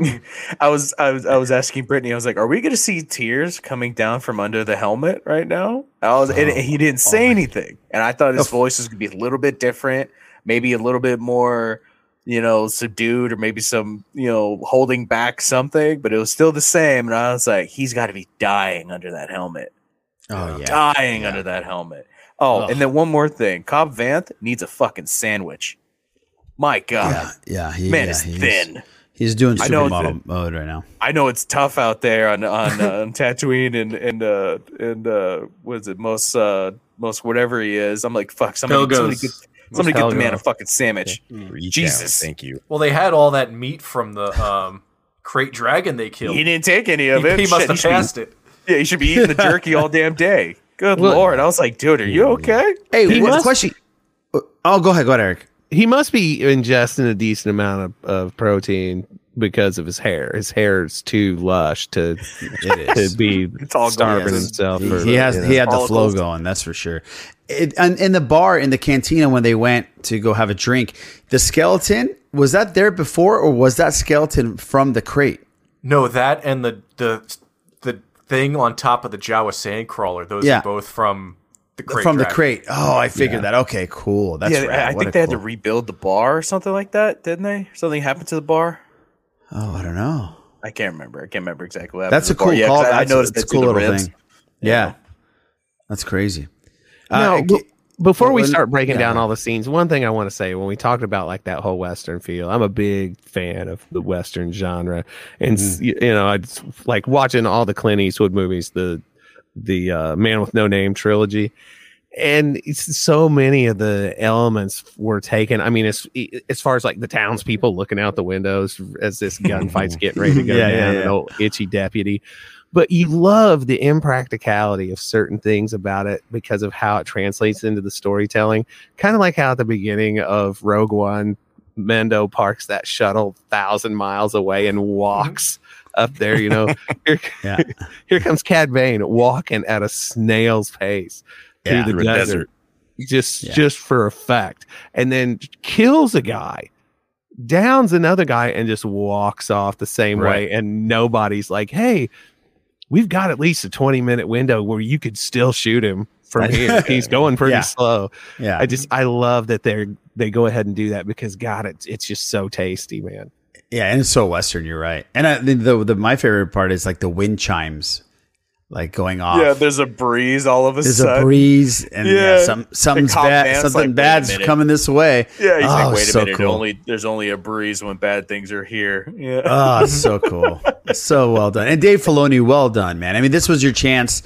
Oh. I was I was I was asking Brittany. I was like, "Are we going to see tears coming down from under the helmet right now?" I was, and he oh didn't say anything, and I thought his voice was going to be a little bit different, maybe a little bit more, you know, subdued, or maybe some, you know, holding back something, but it was still the same. And I was like, "He's got to be dying under that helmet, Oh yeah. dying under that helmet." Oh, Ugh. and then one more thing, Cobb Vanth needs a fucking sandwich. My God, Yeah, he, man yeah, is he's- thin. He's doing I know supermodel mode right now. I know it's tough out there on on, uh, on Tatooine and and uh, and uh, what is it most uh, most whatever he is. I'm like fuck somebody somebody get Somebody get the man a fucking sandwich. Reach Jesus. out. Thank you. Well, they had all that meat from the um, krayt dragon they killed. He didn't take any of He- it. He must Shit, have should be- passed it. Yeah, he should be eating the jerky all damn day. Good Well- lord. I was like, dude, are you okay? Hey, He what must- question? Oh, go ahead, go ahead, Eric. He must be ingesting a decent amount of, of protein because of his hair. His hair is too lush to It to is. be all starving going. himself. He, for he has you know. he had the flow follicles. going, that's for sure. It, and in the bar in the cantina when they went to go have a drink, the skeleton was that there before or was that skeleton from the krayt? No, that and the the the thing on top of the Jawa sandcrawler. Those Yeah. are both from the krayt. from the krayt. Oh, I figured that. Okay, cool. That's yeah, rad. I What think a they had to rebuild the bar or something like that, didn't they? Something happened to the bar. Oh, I don't know. I can't remember. I can't remember exactly what. That's a the bar. cool Yeah, 'cause call. I, I That's- noticed it's a cool little ribs. thing. Yeah. That's crazy. No, Uh, b- before we start breaking yeah, down all the scenes, one thing I want to say when we talked about like that whole Western feel, I'm a big fan of the Western genre. And, Mm-hmm. you, you know, I just like watching all the Clint Eastwood movies, the, the uh, Man with No Name trilogy. And it's so many of the elements were taken. I mean, as as far as like the townspeople looking out the windows as this gunfight's getting ready to go Yeah, yeah, down, yeah. an old itchy deputy but you love the impracticality of certain things about it because of how it translates into the storytelling. Kind of like how at the beginning of Rogue One, Mando parks that shuttle thousand miles away and walks up there. You know, here, Yeah. here comes Cad Bane walking at a snail's pace Yeah, through the a desert, just Yeah. just for effect, and then kills a guy. Downs another guy and just walks off the same Right. way, and nobody's like, "Hey, we've got at least a 20 minute window where you could still shoot him from here. He's going pretty Yeah. slow. Yeah. I just I love that they're they go ahead and do that because God, it's it's just so tasty, man. Yeah, and it's so western. You're right. And I, the, the the my favorite part is like the wind chimes, like going off. Yeah, there's a breeze all of a There's sudden. There's a breeze, and yeah, Yeah. some something's bad. Something like, bad's coming this way. Yeah, he's oh, like, wait a so minute. Cool. Only there's only a breeze when bad things are here. Yeah. oh, so cool. So well done. And Dave Filoni, well done, man. I mean, this was your chance.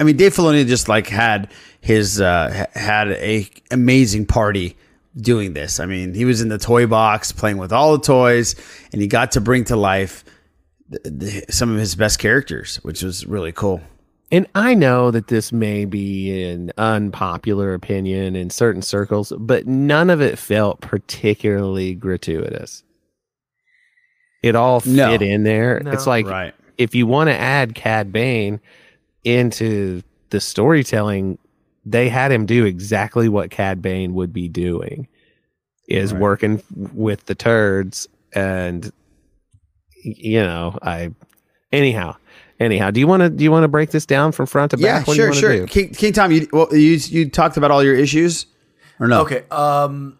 I mean, Dave Filoni just like had his uh had a amazing party doing this. I mean, he was in the toy box playing with all the toys, and he got to bring to life th- th- some of his best characters, which was really cool. And I know that this may be an unpopular opinion in certain circles, but none of it felt particularly gratuitous. It all fit No. in there. No. It's like Right. if you want to add Cad Bane into the storytelling, they had him do exactly what Cad Bane would be doing is Right. working with the turds and you know, I anyhow. Anyhow, do you want to do you want to break this down from front to back? Yeah, What do you sure, sure. do? King, King Tom, you well, you you talked about all your issues, or no? Okay. Um,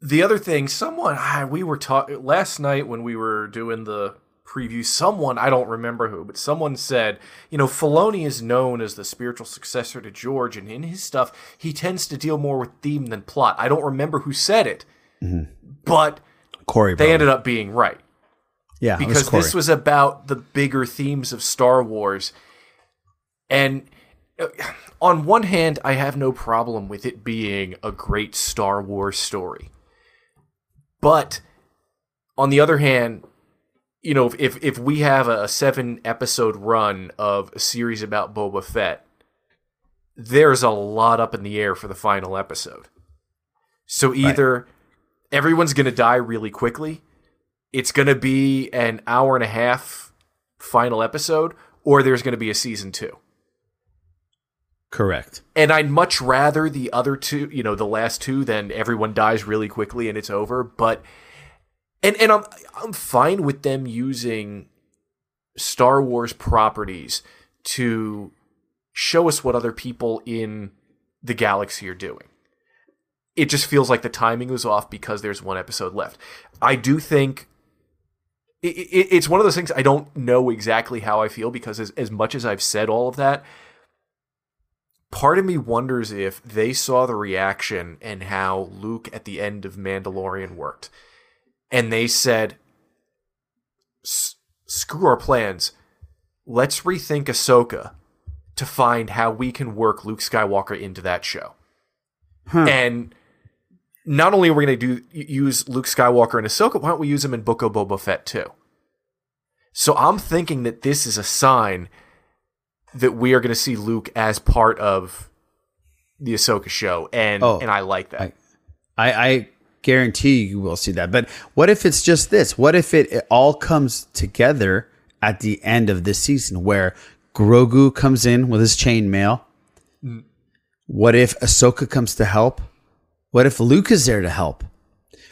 the other thing, someone we were talking last night when we were doing the preview. Someone I don't remember who, but someone said, you know, Filoni is known as the spiritual successor to George, and in his stuff, he tends to deal more with theme than plot. I don't remember who said it, but Corey. they probably. ended up being right yeah, it was because this was about the bigger themes of Star Wars. And uh, on one hand, I have no problem with it being a great Star Wars story. But on the other hand, you know, if if we have a seven episode run of a series about Boba Fett, there's a lot up in the air for the final episode. So either everyone's going to die really quickly, it's going to be an hour and a half final episode, or there's going to be a season two. correct. And I'd much rather the other two, you know, the last two than everyone dies really quickly and it's over. But and and I'm I'm fine with them using Star Wars properties to show us what other people in the galaxy are doing. It just feels like the timing was off because there's one episode left. I do think it, it, it's one of those things I don't know exactly how I feel because as, as much as I've said all of that, part of me wonders if they saw the reaction and how Luke at the end of Mandalorian worked. And they said, screw our plans. Let's rethink Ahsoka to find how we can work Luke Skywalker into that show. And not only are we going to do use Luke Skywalker and Ahsoka, why don't we use him in Book of Boba Fett too? So I'm thinking that this is a sign that we are going to see Luke as part of the Ahsoka show, and Oh, and I like that. I, I guarantee you will see that. But what if it's just this? What if it, it all comes together at the end of this season where Grogu comes in with his chainmail? Mm. What if Ahsoka comes to help? What if Luke is there to help?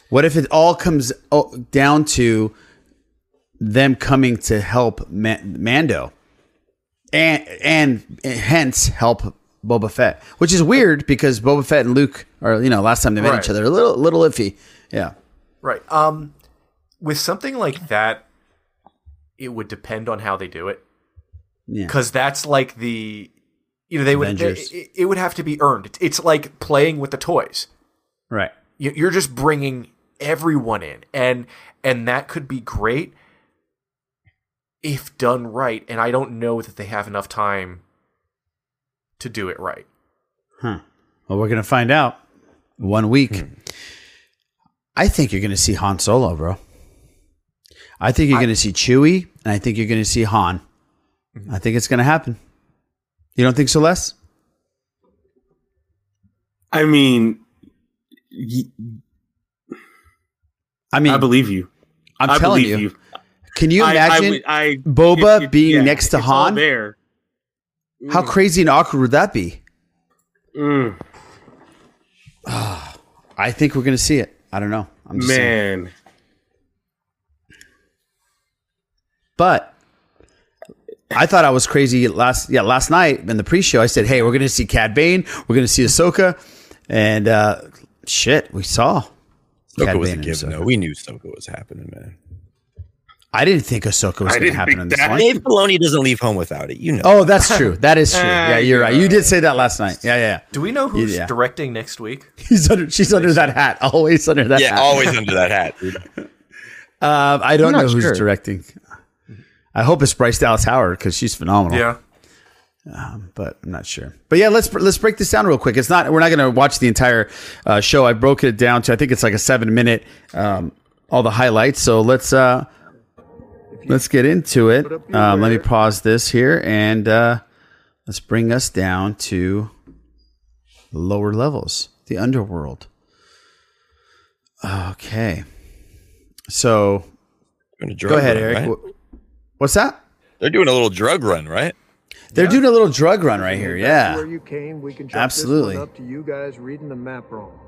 What if it all comes oh, down to them coming to help Ma- Mando, and and hence help Boba Fett, which is weird because Boba Fett and Luke are you know last time they met Right. each other a little little iffy. Yeah, Right. Um, with something like that, it would depend on how they do it. Yeah. Because that's like the, you know, they would. Avengers. It, it would have to be earned. It's- It's like playing with the toys. right. You're just bringing everyone in, and and that could be great if done right. And I don't know that they have enough time to do it right. Huh. Well, we're gonna find out one week. Hmm. I think you're gonna see Han Solo, bro. I think you're gonna see Chewie, and I think you're gonna see Han. Mm-hmm. I think it's gonna happen. You don't think so, Les? I mean, y- I mean, I believe you. I'm I telling believe you. Can you I- I imagine I- Boba it- it- being yeah, next to Han? there. How crazy and awkward would that be? Mm. I think we're gonna see it. I don't know. I'm just saying. Man, But I thought I was crazy last yeah last night in the pre-show. I said, "Hey, we're going to see Cad Bane. We're going to see Ahsoka," and uh, shit, we saw. Ahsoka Cad was Bane and given. Ahsoka. though. We knew Ahsoka was happening, man. I didn't think Ahsoka was going to happen think in this that. one. Dave Filoni doesn't leave home without it. You know. Oh, that's true. That is true. Ah, Yeah, you're right. You did say that last night. Yeah, yeah. Do we know who's Yeah. directing next week? He's under. She's under that hat. Always under that. Hat. Yeah, hat. always under that hat. dude. Um, I don't know not who's sure. directing. I hope it's Bryce Dallas Howard because she's phenomenal. Yeah. Um, but I'm not sure. But yeah, let's let's break this down real quick. It's not we're not going to watch the entire uh, show. I broke it down to I think it's like a seven minute um, all the highlights. So let's uh, let's get into it. Um, let me pause this here and uh, let's bring us down to lower levels, the underworld. Okay, so Doing a drug go ahead, run, Eric. right? What's that? They're doing a little drug run, right? They're doing a little drug run right here. Yeah. Where you came, we can Absolutely. Up to you guys reading the map wrong.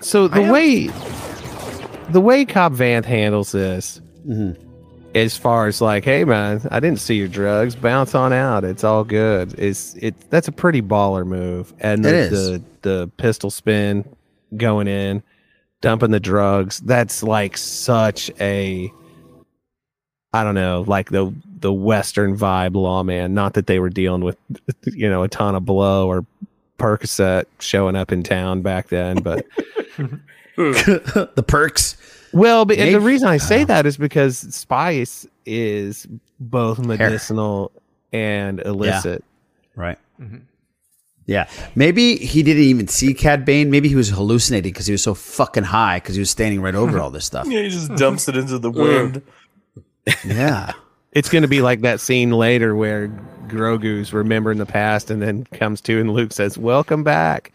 So the way the way Cobb Vanth handles this, Mm-hmm. as far as like, hey man, I didn't see your drugs, bounce on out, it's all good. Is it? That's a pretty baller move, and the, It is. the the pistol spin going in, dumping the drugs. That's like such a, I don't know, like the the Western vibe lawman. Not that they were dealing with, you know, a ton of blow or Percocet showing up in town back then, but. the perks. Well, but and the reason I say that is because spice is both medicinal and illicit. Right. Mm-hmm. Yeah. Maybe he didn't even see Cad Bane. Maybe he was hallucinating because he was so fucking high because he was standing right over all this stuff. Yeah, he just dumps it into the wind. Yeah. It's going to be like that scene later where Grogu's remembering the past and then comes to and Luke says, "Welcome back."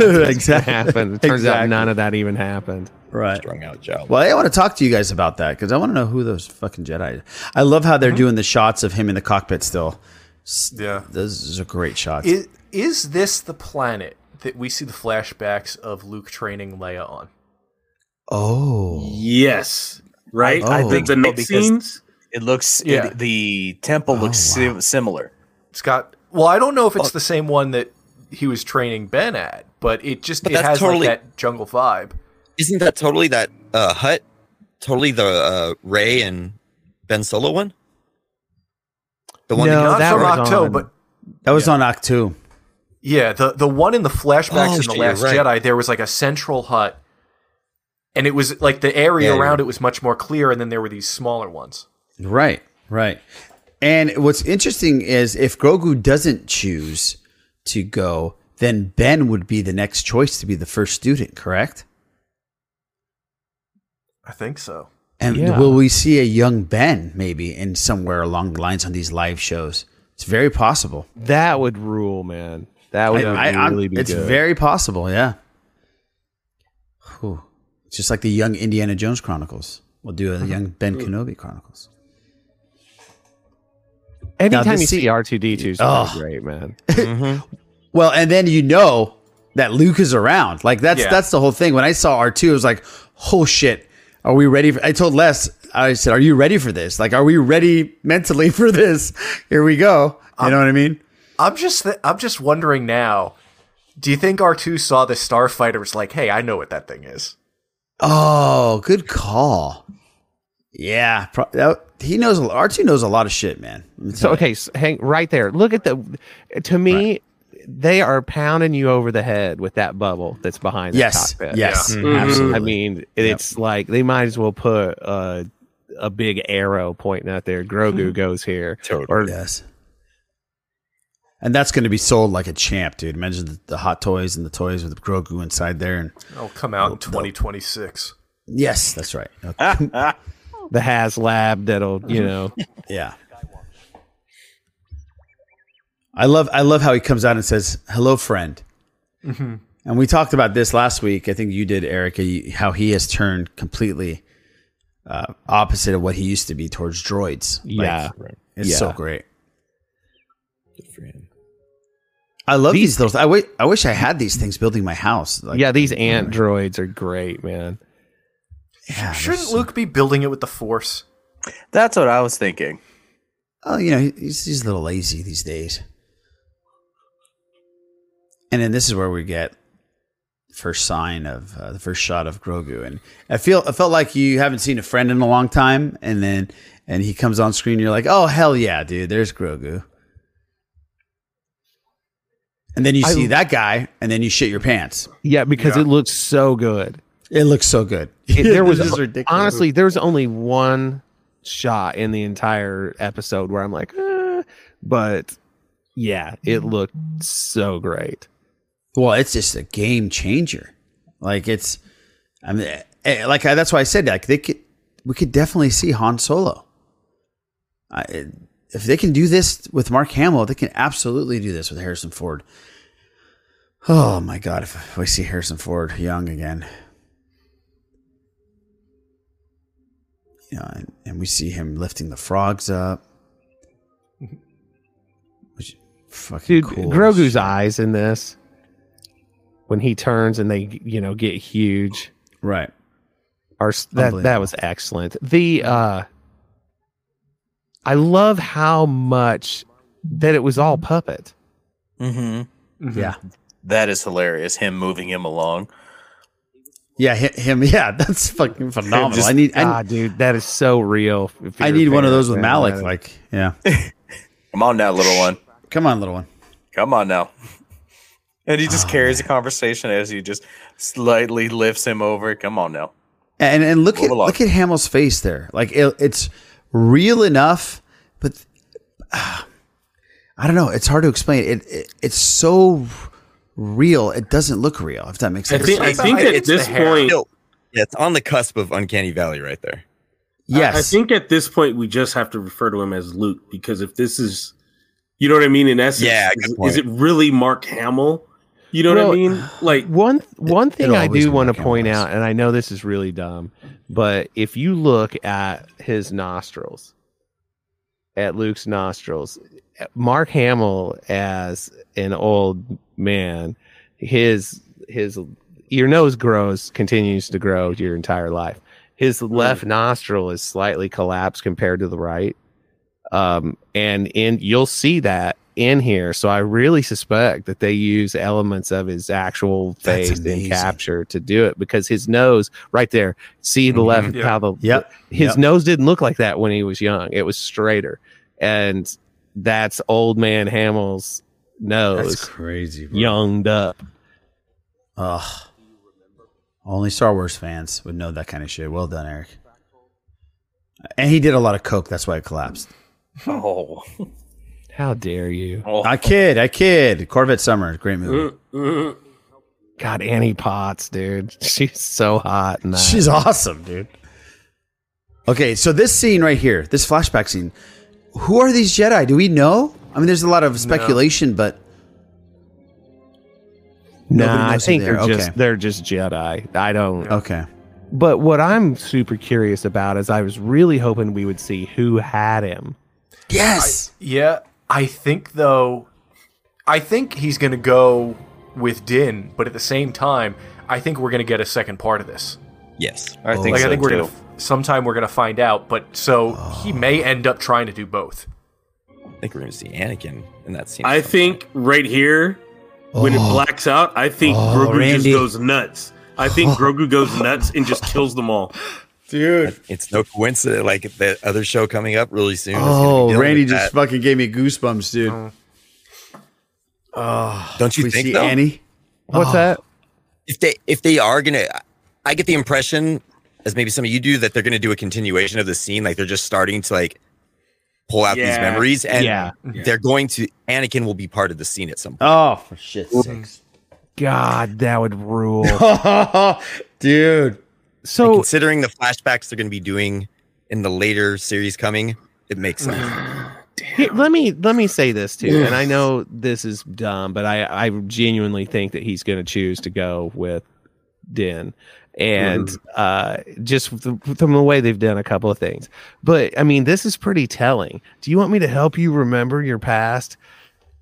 exactly. Happened. It turns out none of that even happened. Right. Strung out Joe. Well, I want to talk to you guys about that because I want to know who those fucking Jedi. I love how they're mm-hmm. doing the shots of him in the cockpit still. S- Yeah. Those are great shots. Is, is this the planet that we see the flashbacks of Luke training Leia on? oh. yes, right. Oh. I think the so, next scenes. It looks. Yeah. It, the temple oh, looks sim- similar. It's got. Well, I don't know if it's oh. the same one that he was training Ben at, but it just But it that's has totally- like that jungle vibe. Isn't that totally that uh, hut? Totally the uh, Rey and Ben Solo one. The one No, that Not that from was Ahch-To, on- but That was on Ahch-To. yeah, the the one in the flashbacks Oh, in the Last right. Jedi, there was like a central hut, and it was like the area Yeah, around right. it was much more clear, and then there were these smaller ones. Right, right. And what's interesting is if Grogu doesn't choose to go, then Ben would be the next choice to be the first student, correct? I think so. And Yeah. will we see a young Ben maybe in somewhere along the lines on these live shows? It's very possible. That would rule, man. That would I- I- I'm- really be it's good. very possible, yeah. Whew. It's just like the young Indiana Jones Chronicles. We'll do a mm-hmm. young Ben Kenobi Chronicles. Anytime this you see R two D two is Oh. great, man. Mm-hmm. Well, and then you know that Luke is around. Like that's Yeah. that's the whole thing. When I saw R two, I was like, "Oh shit, are we ready?" For, I told Les, I said, "Are you ready for this? Like, are we ready mentally for this? Here we go." You know what I mean? I'm just th- I'm just wondering now. Do you think R2 saw the starfighter was like, "Hey, I know what that thing is." Oh, good call. Yeah, pro- that, he knows. R two knows a lot of shit, man. So okay, so hang right there. Look at the. To me, they are pounding you over the head with that bubble that's behind. Yes, the cockpit. yes, Yeah. Mhm. absolutely. I mean, it's like they might as well put a, a big arrow pointing out there. Grogu goes here. Or yes. And that's going to be sold like a champ, dude. Imagine the, the hot toys and the toys with the Grogu inside there, and It'll come out in 2026. yes, that's right. the HasLab that'll you know. Yeah. I love I love how he comes out and says, "Hello, friend." Mhm. And we talked about this last week. I think you did, Erica. How he has turned completely uh, opposite of what he used to be towards droids. Like, Yeah. it's so Yeah. great. I love these, little. I wish I wish I had these things building my house. Like, yeah, these ant droids are great, man. Yeah, Shouldn't Luke be building it with the Force? That's what I was thinking. Oh, you know, he's, he's a little lazy these days. And then this is where we get the first sign of uh, the first shot of Grogu, and I feel I felt like you haven't seen a friend in a long time, and then and he comes on screen, you're like, oh hell yeah, dude, there's Grogu. And then you I- see that guy, and then you shit your pants. Yeah, because it looks so good. It looks so good. It- there was This is ridiculous. honestly there was only one shot in the entire episode where I'm like, eh, but yeah, it looked so great. Well, it's just a game changer. Like it's, I mean, eh, like I, that's why I said like they could, we could definitely see Han Solo. I, if they can do this with Mark Hamill, they can absolutely do this with Harrison Ford. Oh my God! If we see Harrison Ford young again, you know, and, and we see him lifting the frogs up, which fucking Dude, cool. Grogu's eyes in this when he turns and they you know get huge. Right. Are s- that that was excellent. The uh I love how much that it was all puppet. Mm-hmm. Yeah. That is hilarious. Him moving him along. Yeah, him. Yeah, that's fucking phenomenal. Just- I need. I, Ah, dude, that is so real. I need one of those with. Malik. Like, yeah. Come on now, little one. Come on, little one. Come on now. And he just carries the conversation as he just slightly lifts him over. Come on now. And and look Move at along. look at Hamill's face there. Like it, it's real enough, but ah, I don't know. It's hard to explain. It, it it's so real. It doesn't look real. If that makes I sense. think, I think at this point, Still, yeah, it's on the cusp of uncanny valley right there. yes. I, I think at this point we just have to refer to him as Luke because if this is, you know what I mean. In essence, Yeah, is, is it really Mark Hamill? You know Well, what I mean? Like one one thing I do want to point out, and I know this is really dumb, but if you look at his nostrils, at Luke's nostrils, Mark Hamill as an old man, his his your nose grows continues to grow your entire life. His left nostril is slightly collapsed compared to the right. Um, and in you'll see that in here. So I really suspect that they use elements of his actual face in capture to do it because his nose right there, see the left Yeah. how the Yep. his Yep. nose didn't look like that when he was young. It was straighter. And that's old man Hamill's nose. That's crazy. Bro. younged up. Ugh. Only Star Wars fans would know that kind of shit. Well done, Eric. And he did a lot of coke. That's why it collapsed. Oh. How dare you? Oh. I kid, I kid. Corvette Summer, great movie. Mm, mm. God, Annie Potts, dude. She's so hot. In that. She's awesome, dude. Okay, so this scene right here, this flashback scene, who are these Jedi? Do we know? I mean, there's a lot of speculation, but Nobody Nah, I knows think they they're are. just Okay. they're just Jedi. I don't. Okay. But what I'm super curious about is I was really hoping we would see who had him. Yes. Yeah, I think though, I think he's gonna go with Din, but at the same time, I think we're gonna get a second part of this. Yes, I oh. think like so I think we're too. gonna sometime we're gonna find out. But so he oh. may end up trying to do both. I think we're going to see Anakin in that scene. I think right here, when it Oh. blacks out, I think Oh, Grogu Randy. just goes nuts. I think Grogu goes nuts and just kills them all. Dude. It's no coincidence. Like the other show coming up really soon. is gonna be Oh, Randy just that. fucking gave me goosebumps, dude. Oh, ah, Don't you we think see though? Annie? What's Oh. that? If they if they are gonna, I get the impression, as maybe some of you do, that they're gonna do a continuation of the scene. Like they're just starting to like pull out these memories, and Yeah. they're going to. Anakin will be part of the scene at some point. Oh, for shit's sakes. God, that would rule. dude. And So considering the flashbacks they're going to be doing in the later series coming, it makes sense. Here, let me let me say this too, and I know this is dumb, but I I genuinely think that he's going to choose to go with Din, and uh, just from from the way they've done a couple of things. But I mean, this is pretty telling. Do you want me to help you remember your past?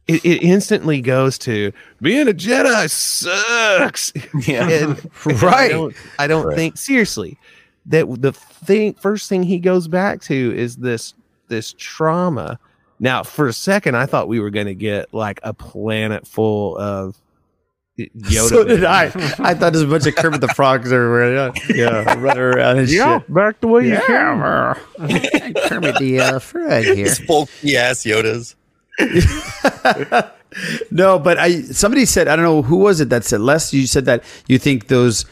It, it instantly goes to being a Jedi sucks. Yeah. And- and Right. I don't, I don't think seriously that the thing first thing he goes back to is this this trauma. Now, for a second, I thought we were going to get like a planet full of Yoda. so did I. I thought there's a bunch of Kermit the Frogs everywhere. Yeah, yeah running around and Yeah, shit. back the way you came. Yeah, Kermit the uh, Frog here. These bulky ass Yodas. no, but I somebody said I don't know who was it that said Les. You said that you think those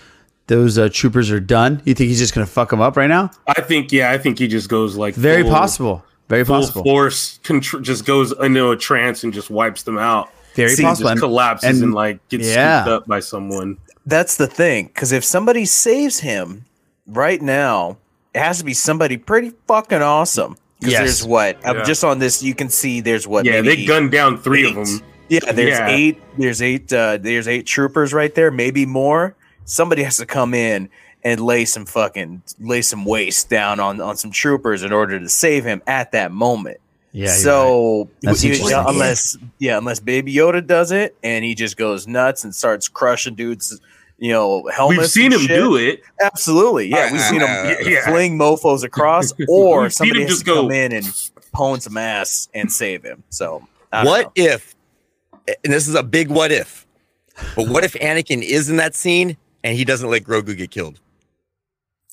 those uh, troopers are done. You think he's just gonna fuck them up right now? I think, yeah, I think he just goes like Very full- possible. Very Full possible. force contr- just goes into a trance and just wipes them out. Very See, possible. Just And- collapses and, and- like gets yeah. scooped up by someone. That's the thing, because if somebody saves him right now, it has to be somebody pretty fucking awesome. Because Yes. there's what I'm Yeah. just on this. You can see there's what Yeah, maybe they gunned down three of them. Yeah, there's Yeah. eight. There's eight. Uh, there's eight troopers right there, maybe more. Somebody has to come in and lay some fucking lay some waste down on on some troopers in order to save him at that moment. Yeah. you're right. so you- interesting. unless yeah, unless Baby Yoda does it and he just goes nuts and starts crushing dudes, you know, helmets. We've seen and him shit. do it. Absolutely, yeah, we've seen him yeah. fling mofo's across, or somebody him has just to come go- in and pwn some ass and save him. So What know. if, and this is a big what if, but what if Anakin is in that scene and he doesn't let Grogu get killed?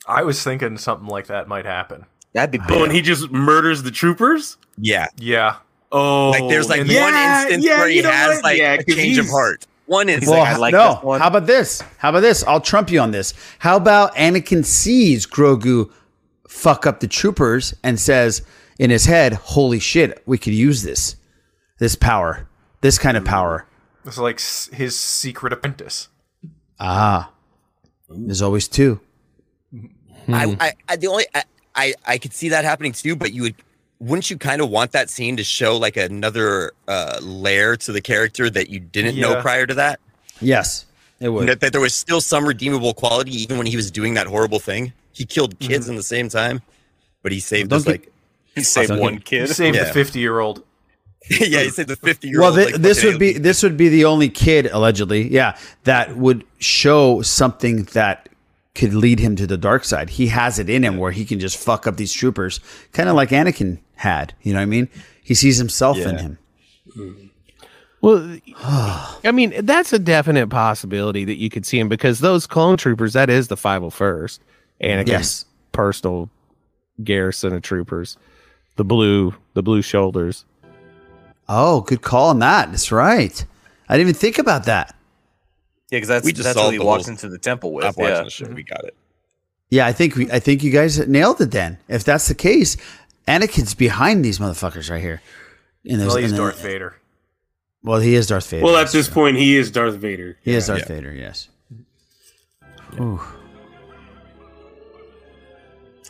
I was thinking something like that might happen. That'd be Oh, and he just murders the troopers. Yeah. Yeah. Oh, Like there's like yeah, one instance yeah, where he has what? like Yeah, a 'cause change of heart. One is Well, like, I like no. this one. How about this? How about this? I'll trump you on this. How about Anakin sees Grogu fuck up the troopers and says in his head, "Holy shit, we could use this, this power, this kind of power." It's like his secret apprentice. Ah, there's always two. I, I, I the only I, I I could see that happening too, but you would wouldn't you kind of want that scene to show like another uh layer to the character that you didn't know prior to that? Yes, it would. That, that there was still some redeemable quality even when he was doing that horrible thing. He killed kids Mm-hmm. in the same time, but he saved Don't get- like he saved one He kid. He saved Yeah. the fifty-year-old. yeah, he saved the fifty year Well, old. thi- this would be this would be the only kid allegedly, yeah, that would show something that could lead him to the dark side. He has it in him where he can just fuck up these troopers, kind of like Anakin had. You know what I mean? He sees himself in Yeah. him. Mm-hmm. Well, I mean, that's a definite possibility that you could see him because those clone troopers, that is the 501st. Anakin's Yes. personal garrison of troopers. The blue, the blue shoulders. Oh, good call on that. That's right. I didn't even think about that. Yeah, because that's We just that's what solved he the walked into the temple with. Stop watching Yeah. the show. We got it. Yeah, I think we, I think you guys nailed it. Then, if that's the case, Anakin's behind these motherfuckers right here. In those- well, he's in the- Darth Vader. Well, he is Darth Vader. Well, at this point, he is Darth Vader. he is Yeah. Darth Vader. Yes. Ooh.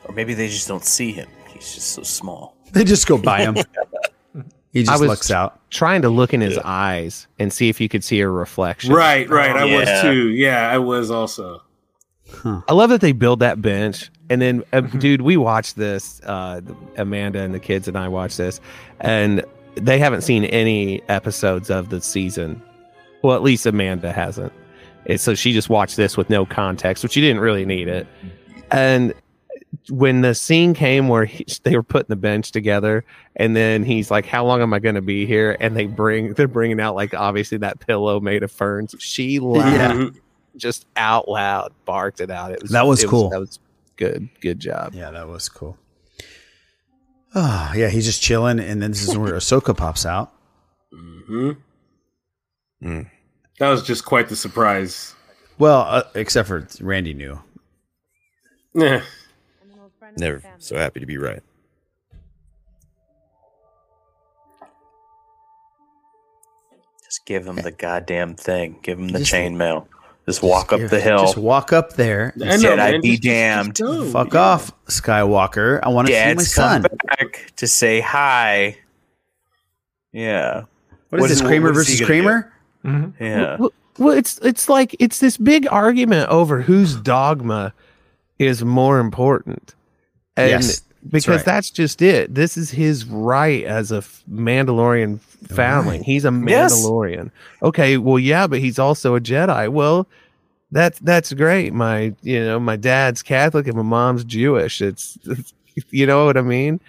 Or maybe they just don't see him. He's just so small. They just go by him. he I just was looks out. trying to look in his eyes and see if you could see a reflection. Right, right. Oh, I was too. Yeah, I was also. I love that they build that bench. And then, uh, dude, we watched this. Uh, Amanda and the kids and I watched this, and they haven't seen any episodes of the season. Well, at least Amanda hasn't. And so she just watched this with no context, which she didn't really need it. And when the scene came where he, they were putting the bench together, and then he's like, "How long am I going to be here?" And they bring they're bringing out like obviously that pillow made of ferns. She laughed just out loud, barked it out. It was That was it cool. that was good. Good job. Yeah, that was cool. Oh, yeah, he's just chilling, and then this is where Ahsoka pops out. hmm That was just quite the surprise. Well, uh, except for Randy knew. Yeah. Never so happy to be right. Just give him the goddamn thing. Give him the Just- chainmail. Just walk up the hill. Just walk up there. I know, Jedi man. be Just- just- damned. just go. Fuck off, Skywalker. I want to see my son. back to say hi. Yeah. What is this, Kramer what is versus? Kramer? Mm-hmm. Yeah. Well, well, it's it's like it's this big argument over whose dogma is more important, and Yes, that's because right. that's just it. This is his right as a Mandalorian foundling. Right. He's a Yes. Mandalorian. Okay, well, yeah, but he's also a Jedi. Well, that's that's great. My you know my dad's Catholic and my mom's Jewish. It's, it's you know what I mean.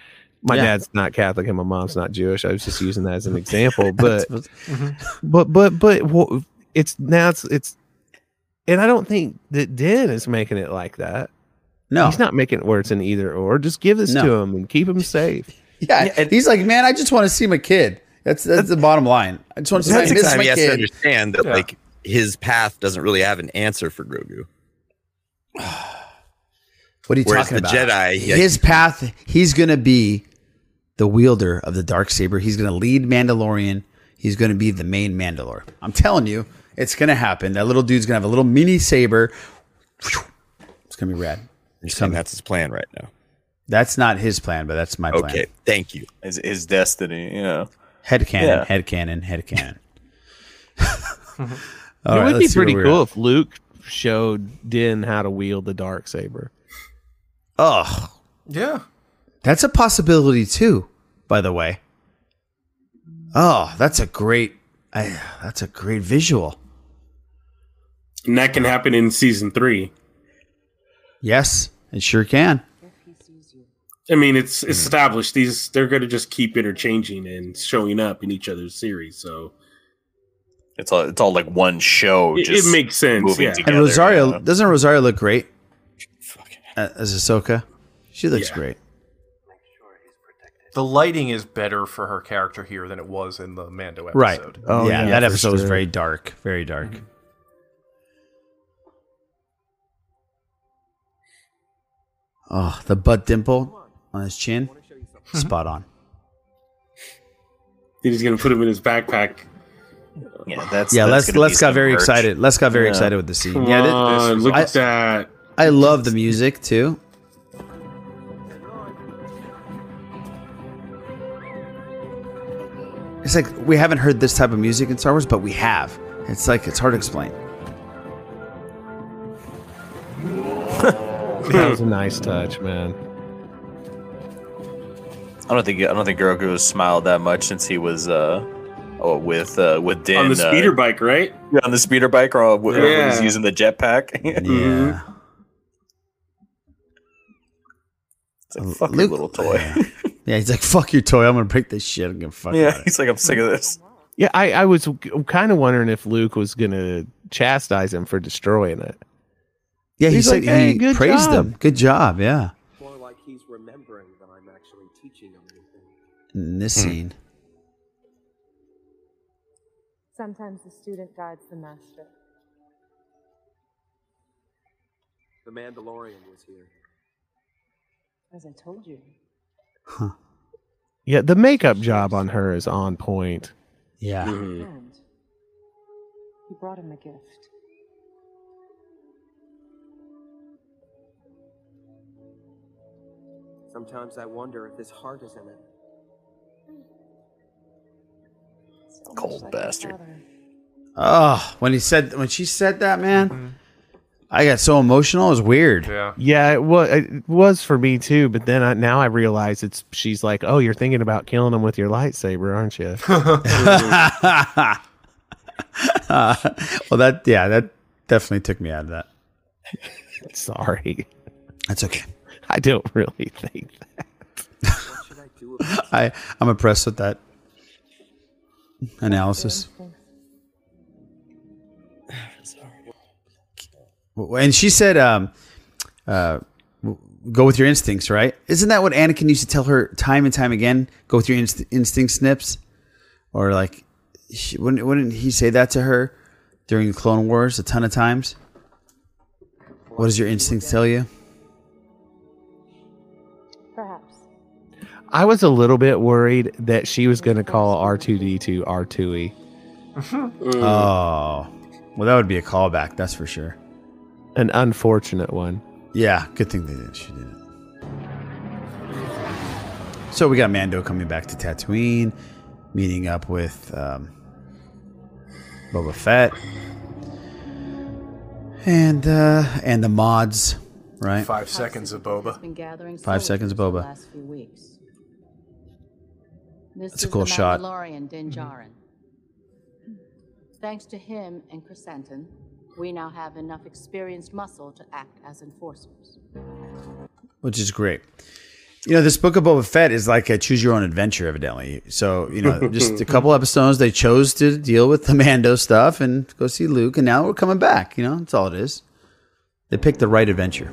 My Yeah. dad's not Catholic and my mom's not Jewish. I was just using that as an example, but Mhm. but but but wha- it's now it's it's and I don't think that Den is making it like that. No. he's not making it where it's an either or. Just give this No. to him and keep him safe. Yeah, he's like, man, I just want to see my kid. That's that's the bottom line. I just want to see I That's miss time my he has to kid. understand that Yeah. like his path doesn't really have an answer for Grogu. What are you Whereas talking the about? Jedi, yeah, His path, he's going to be the wielder of the dark saber. He's going to lead Mandalorian. He's going to be the main Mandalore. I'm telling you, it's going to happen. That little dude's going to have a little mini saber. It's going to be rad. You're saying that's his plan right now. That's not his plan, but that's my plan. Okay, thank you. His, his destiny, yeah. Head cannon, Yeah. head cannon, head cannon. it would be pretty cool if Luke showed Din how to wield the dark saber. Oh, Yeah. that's a possibility too. By the way. Oh, that's a great. I, that's a great visual. And that can happen in season three. Yes, it sure can. I mean, it's hmm. established. These they're going to just keep interchanging and showing up in each other's series. So It's all it's all like one show. It- it makes sense, yeah. together, and Rosario you know? doesn't Rosario look great A- as Ahsoka? She looks Yeah. great. The lighting is better for her character here than it was in the Mando episode. Right. Oh, yeah, yeah, that for episode was very dark. Very dark. Mm-hmm. Oh, the butt dimple on his chin, spot on. then he's going to put him in his backpack. Yeah, that's yeah, that's Les gonna Les got very merch. excited. Les got very Yeah. excited with the scene. Come yeah, thi- on, look I, at that. I love the music too. It's like we haven't heard this type of music in Star Wars, but we have. It's like it's hard to explain. That was a nice touch, man. I don't think I don't think Grogu has smiled that much since he was uh oh, with uh with Din on the uh, speeder bike, right? yeah, on the speeder bike or when he was Yeah. using the jetpack. Yeah. It's like fuck Luke- your little toy. Yeah, he's like, "Fuck your toy! I'm gonna break this shit. I'm gonna fuck." yeah, about it." he's like I'm sick of this. Yeah, I, I was kind of wondering if Luke was gonna chastise him for destroying it. Yeah, he He's said like, "Hey, he good praised job." him. Good job. Yeah, More like he's remembering that I'm actually teaching him anything. in this Hmm. scene. Sometimes the student guides the master. The Mandalorian was here. As I told you. Huh. Yeah, the makeup job on her is on point. Yeah. And he brought him a gift. Sometimes I wonder if his heart is in it. Cold bastard. Oh, when he said when she said that, man, I got so emotional. It was weird. Yeah. Yeah, it was, it was for me too. But then I, now I realize it's she's like, oh, you're thinking about killing him with your lightsaber, aren't you? Uh, well, that yeah, that definitely took me out of that. Sorry, That's okay. I don't really think that. I I'm impressed with that analysis. And she said, um, uh, "Go with your instincts." Right? Isn't that what Anakin used to tell her time and time again? Go with your inst- instincts, Snips, or like, she, wouldn't wouldn't he say that to her during the Clone Wars a ton of times? What does your instincts tell you? I was a little bit worried that she was going to call R two D two R two E. Oh, well, that would be a callback. That's for sure. An unfortunate one. Yeah, good thing they didn't. She did it. So we got Mando coming back to Tatooine, meeting up with um, Boba Fett, and uh, and the mods, right? Five seconds of Boba. Five seconds of soldiers the Boba. Last. This That's a is cool the shot. Mandalorian Din mm-hmm. Djarin. Thanks to him and Krrsantan, we now have enough experienced muscle to act as enforcers. which is great. You know, this book of Boba Fett is like a choose your own adventure, evidently. So, you know, just a couple episodes, they chose to deal with the Mando stuff and go see Luke, and now we're coming back. You know, that's all it is. They picked the right adventure.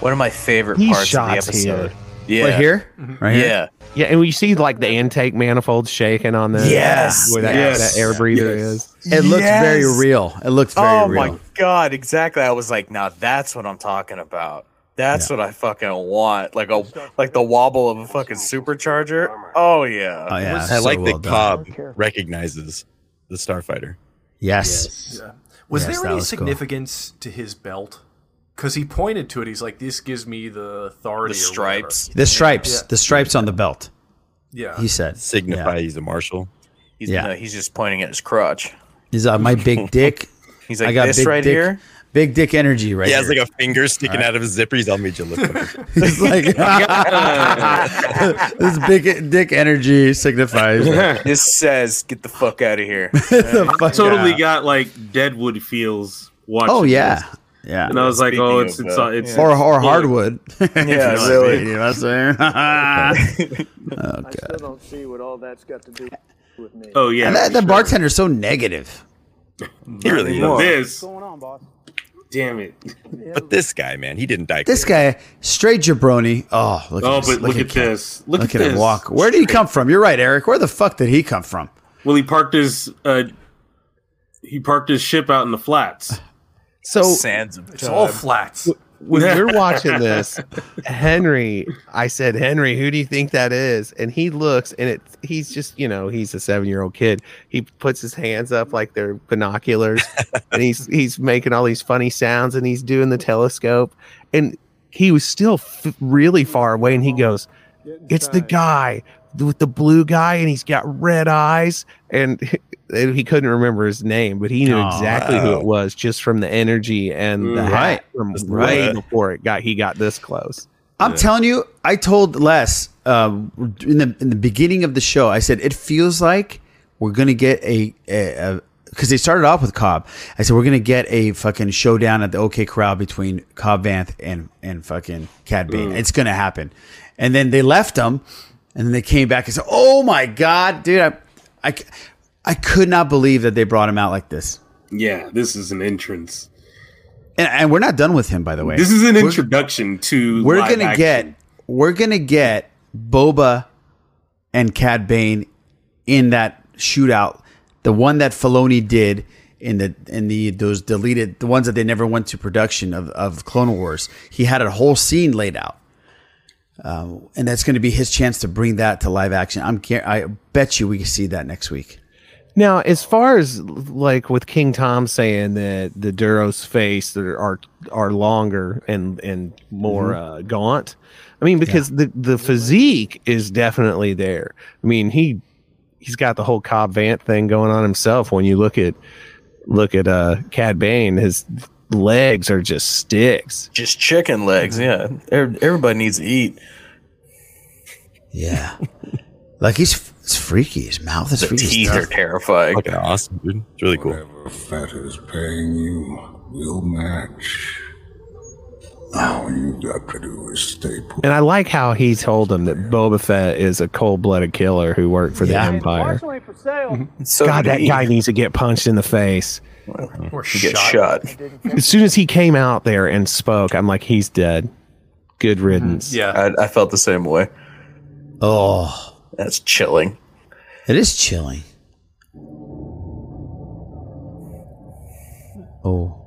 One of my favorite He parts of the shots episode. here. Yeah. Right here? Mm-hmm. Right here? Yeah. Yeah, and we see like the intake manifold shaking on the Yes. where that, Yes. that air breather is. It looks very real. It looks very oh, real. oh real. my god, exactly. I was like, now that's what I'm talking about. That's what I fucking want. Like a like the wobble of a fucking supercharger. Oh yeah. Oh, yeah. I so like well that. Cobb recognizes the starfighter. Yes. Yeah. Was Yes, there any was cool. significance to his belt? Because he pointed to it. He's like, "This gives me the authority." The stripes. whatever." The stripes, Yeah. the stripes on the belt. Yeah. He said. Signify Yeah. he's a marshal. He's, Yeah. no, he's just pointing at his crotch. He's uh, my big dick. He's like I like got this big right dick, here. Big dick energy right he here. has like a finger sticking Alright. out of his zipper. He's all made you look. Like It's like this big dick energy signifies. this says, "Get the fuck out of here." The fuck totally out. got like Deadwood feels watching. Oh yeah, this. Yeah. And I was like, Speaking oh, it's it's uh, it's, or it's or full- hardwood. Yeah, really. You know what I'm saying? oh I still don't see what all that's got to do with me. Oh yeah, And that, for the sure. bartender's so negative. he really is. What's going on, boss? damn it. But this guy, man, he didn't die. This guy, straight jabroni. Oh, look Oh, at but look at him. this. Look, Look at, at him this. walk. Where did he come from? You're right, Eric. Where the fuck did he come from? Well, he parked his uh, he parked his ship out in the flats. So Sands of It's all time. flats. when we're watching this, Henry, I said, Henry, who do you think that is? And he looks, and it he's just, you know, he's a seven year old kid. He puts his hands up like they're binoculars, and he's he's making all these funny sounds, and he's doing the telescope, and he was still f- really far away, and he oh. goes, "It's the guy with the blue guy, and he's got red eyes," and. He couldn't remember his name, but he knew Oh, exactly who it was just from the energy and the Mm. hat Right. from Just way right. before it got he got this close. I'm telling you, I told Les um, in the in the beginning of the show. I said it feels like we're gonna get a because they started off with Cobb. I said we're gonna get a fucking showdown at the OK Corral between Cobb Vanth and and fucking Cad Bane. It's gonna happen. And then they left him, and then they came back and said, "Oh my god, dude, I, I, c- I could not believe that they brought him out like this." Yeah, this is an entrance. And, and we're not done with him, by the way. This is an We're- introduction to. we're gonna action. get we're gonna get Boba and Cad Bane in that shootout, the one that Filoni did in the in the those deleted the ones that they never went to production of of Clone Wars. He had a whole scene laid out. Um, and that's going to be his chance to bring that to live action. I'm I bet you we can see that next week. Now, as far as like with King Tom saying that the Duros face are are longer and and more Mhm. uh, gaunt, I mean because the the physique is definitely there. I mean he he's got the whole Cobb Vanth thing going on himself. When you look at look at uh Cad Bane, his legs are just sticks. Just chicken legs. Yeah, everybody needs to eat. Yeah, like he's it's freaky. His mouth is The freaky. teeth are terrifying. Fucking awesome, dude. It's really cool. Whatever Fett is paying you will match. All you got to do is stay put. And I like how he told him that Boba Fett is a cold blooded killer who worked for the Empire. For sale. Mhm. So God, that he. guy needs to get punched in the face. Or He gets shot. As soon as he came out there and spoke, I'm like, he's dead. Good riddance. Yeah. I, I felt the same way. Oh, That's chilling. it is chilling. Oh.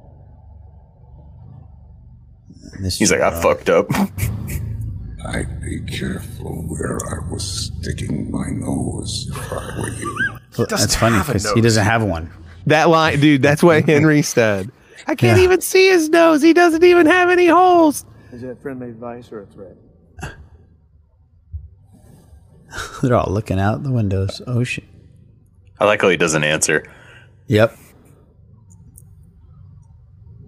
This He's like, I fucked up. I'd be careful where I was sticking my nose if I were you. That's funny because he doesn't have one. That line, dude, that's what Henry said. I can't Yeah. even see his nose. He doesn't even have any holes. Is that friendly advice or a threat? They're all looking out the windows. Oh shit. I like how he doesn't answer. Yep.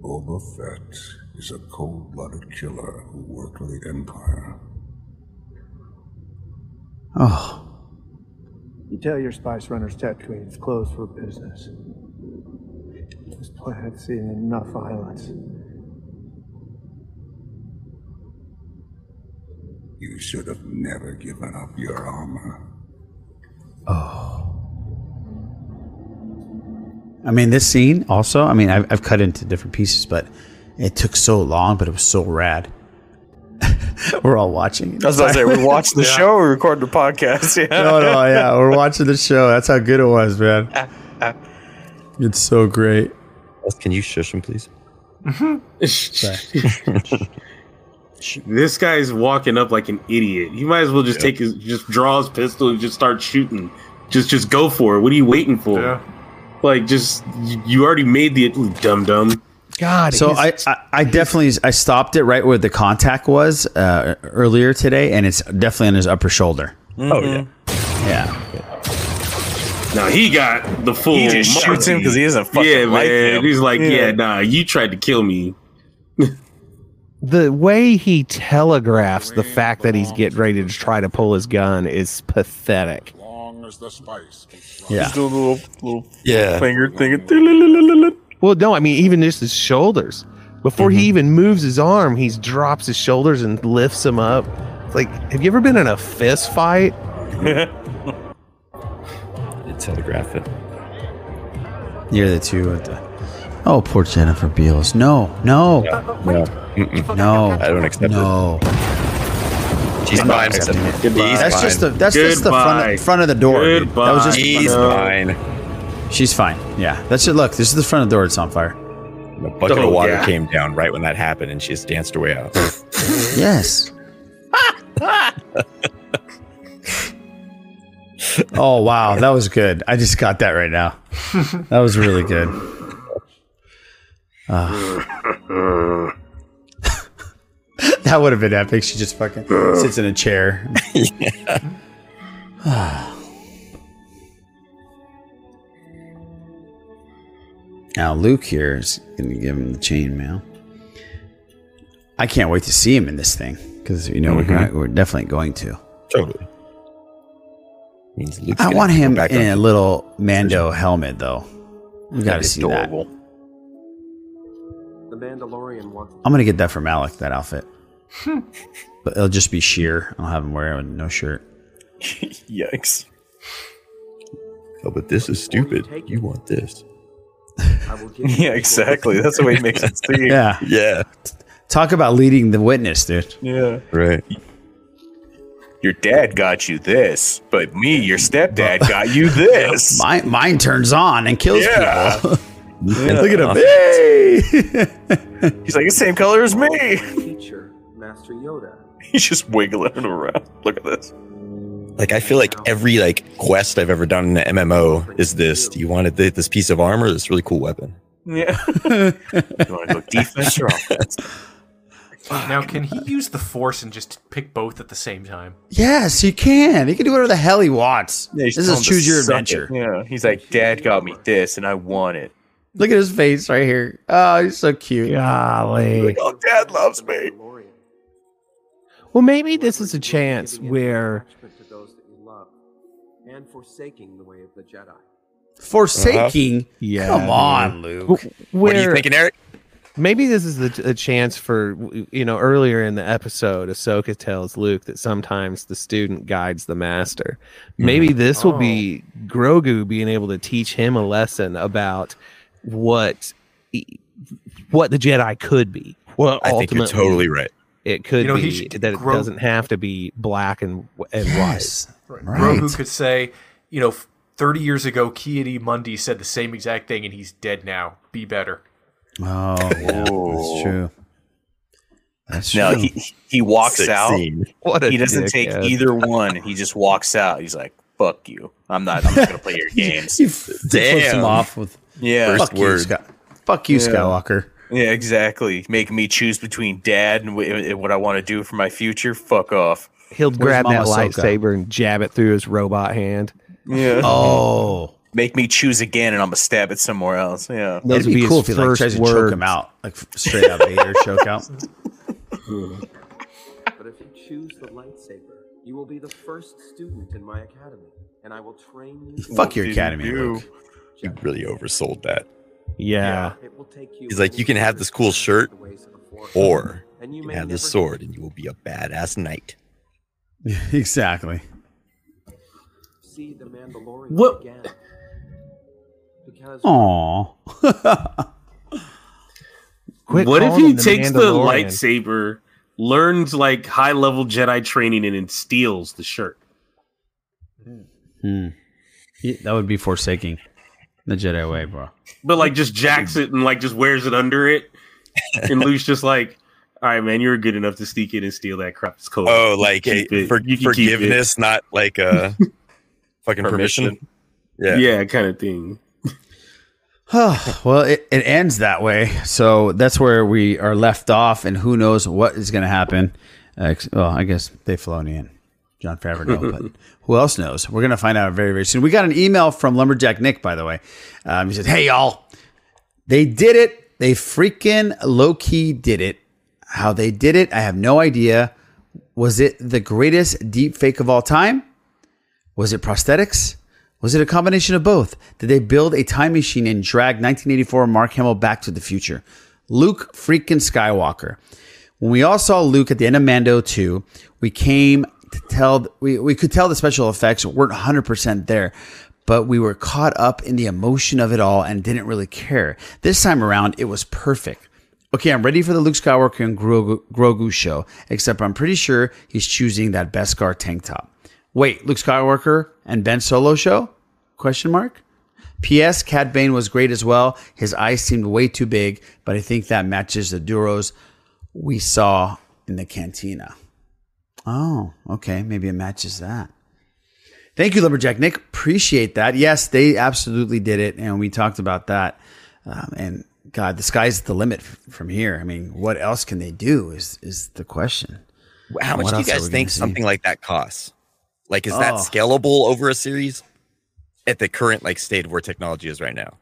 Boba Fett is a cold-blooded killer who worked for the Empire. Oh. You tell your spice runners Tatooine's closed for business. This planet's seen enough violence. You should have never given up your armor. Oh. I mean, this scene also. I mean, I've, I've cut into different pieces, but it took so long, but it was so rad. We're all watching. I was about to say, we watched the show, we recorded the podcast. Yeah. no, no, yeah, we're watching the show. That's how good it was, man. It's so great. Can you shush him, please? this guy's walking up like an idiot. He might as well just take his, just draw his pistol and just start shooting. Just, just go for it. What are you waiting for? Yeah. Like, just you, you already made the dumb dumb. God. So I, I, I definitely I stopped it right where the contact was uh, earlier today, and it's definitely on his upper shoulder. Oh yeah. Yeah. Now he got the full. He just shoots him 'cause he doesn't fucking Yeah, man. him. He's like, Yeah. yeah, nah, you tried to kill me. The way he telegraphs the fact that he's getting ready to try to pull his gun is pathetic. Long as the. Yeah. He's doing a little, little Yeah. finger thing. Well, no, I mean even just his shoulders. Before he mm-hmm. even moves his arm, he drops his shoulders and lifts him up. It's like, have you ever been in a fist fight? Did telegraph it. You're the two with the. Oh, poor Jennifer Beals. No, no, No. Mm-mm. no. I don't accept no. She's I'm fine. accepting it. He's That's fine. just the that's just the Goodbye. front, front of the door. dude. That was just the He's front of fine. She's fine. Yeah, that's it. Look, this is the front of the door. It's on fire. A bucket Oh, of water yeah. came down right when that happened, and she just danced her way out. Yes. oh wow, that was good. I just got that right now. That was really good. Ah. that would have been epic. She just fucking sits in a chair. now Luke here is going to give him the chainmail. I can't wait to see him in this thing because you know we're gonna, we're definitely going to. Totally. Means I want him in a little Mando helmet though. We got to see that. adorable. The Mandalorian wants. I'm gonna get that for Alec. that outfit, but it'll just be sheer. I'll have him wear it with no shirt. Yikes. Oh, but this is stupid. You want this? I will give you Yeah, exactly. That's the way he makes it seem. Yeah, Yeah. talk about leading the witness, dude. Yeah. Right. Your dad got you this, but me, your stepdad, got you this. Mine, mine turns on and kills Yeah. people. Yeah. Look at him. Hey! He's like the same color as me. teacher, Master Yoda. He's just wiggling around. Look at this. Like I feel like every like quest I've ever done in an MMO is this. Do you want th- this piece of armor? This really cool weapon. Yeah. you want to go defense or offense? Now, can he use the force and just pick both at the same time? Yes, he can. He can do whatever the hell he wants. Yeah, this is him choose your adventure. it. Yeah. He's like, Dad got me this, and I want it. Look at his face right here. Oh, he's so cute. Golly. Oh, Dad loves me. Well, maybe this is a chance where to those that you love, and forsaking the way of the Jedi. Forsaking. Yeah, Come on, Luke. What are you thinking, Eric? Maybe this is the a chance for you know earlier in the episode, Ahsoka tells Luke that sometimes the student guides the master. Maybe mm-hmm. this will be oh. Grogu being able to teach him a lesson about what what the Jedi could be. Well, I think you're ultimately totally right. It could You know, he be should- that it Gro- doesn't have to be black and and Yes. white. Grogu could say, you know, 30 years ago, Ki-Adi-Mundi said the same exact thing, and he's dead now. Be better. Oh, yeah, that's true. That's true. No, he he walks Sick out. scene. What a he doesn't take dickhead. either one. He just walks out. He's like, "Fuck you. I'm not. I'm not gonna play your games." he f- flips him Damn. off with yeah, fuck you. Sky- fuck you, Yeah. Skywalker. yeah, exactly. Making me choose between dad and wh- what I want to do for my future. Fuck off. He'll grab that Mama Ahsoka? lightsaber and jab it through his robot hand. Yeah. Oh, Make me choose again, and I'm gonna stab it somewhere else. Yeah. Those it'd would be be cool his if he like first tries to choke him out, like straight out Vader choke out. But if you choose the lightsaber, you will be the first student in my academy, and I will train you. Fuck your academy, you? Luke. You really oversold that. Yeah. It will take you He's like, you can have this cool shirt, the ways of the Force, or and you you can have this sword, and you will be a badass knight. exactly. see the Mandalorian What- again. Because Aw. Quit what if he the takes the lightsaber, learns like high level Jedi training, and then steals the shirt? Hmm. Yeah, that would be forsaking the Jedi way, bro. But like just jacks it and like just wears it under it, and Luke's just like, "All right, man, you were good enough to sneak in and steal that crap. It's cool. Oh, like can a for, You can keep it." forgiveness, not like a fucking permission. Yeah. yeah, kind of thing." well, it, it ends that way. So that's where we are left off, and who knows what is going to happen. Uh, well, I guess they've flown in. Jon Favreau, but who else knows? We're going to find out very, very soon. We got an email from Lumberjack Nick, by the way. Um, he said, Hey, y'all, they did it. They freaking low key did it. How they did it, I have no idea. Was it the greatest deep fake of all time? Was it prosthetics? Was it a combination of both? Did they build a time machine and drag 1984 Mark Hamill back to the future? Luke freaking Skywalker. When we all saw Luke at the end of Mando 2, we came tell we, we could tell the special effects weren't 100% there, but we were caught up in the emotion of it all and didn't really care. This time around, it was perfect. Okay, I'm ready for the Luke Skywalker and Grogu, Grogu show, except I'm pretty sure he's choosing that Beskar tank top. Wait, Luke Skywalker and Ben Solo show? Question mark. P.S. Cad Bane was great as well. His eyes seemed way too big, but I think that matches the Duros we saw in the cantina. Oh, okay. Maybe it matches that. Thank you, Lumberjack Nick. Appreciate that. Yes, they absolutely did it, and we talked about that. Um, and God, the sky's the limit f- from here. I mean, what else can they do? Is is the question? How much do you guys think something like that costs? Like, is that Oh. scalable over a series at the current like state of where technology is right now?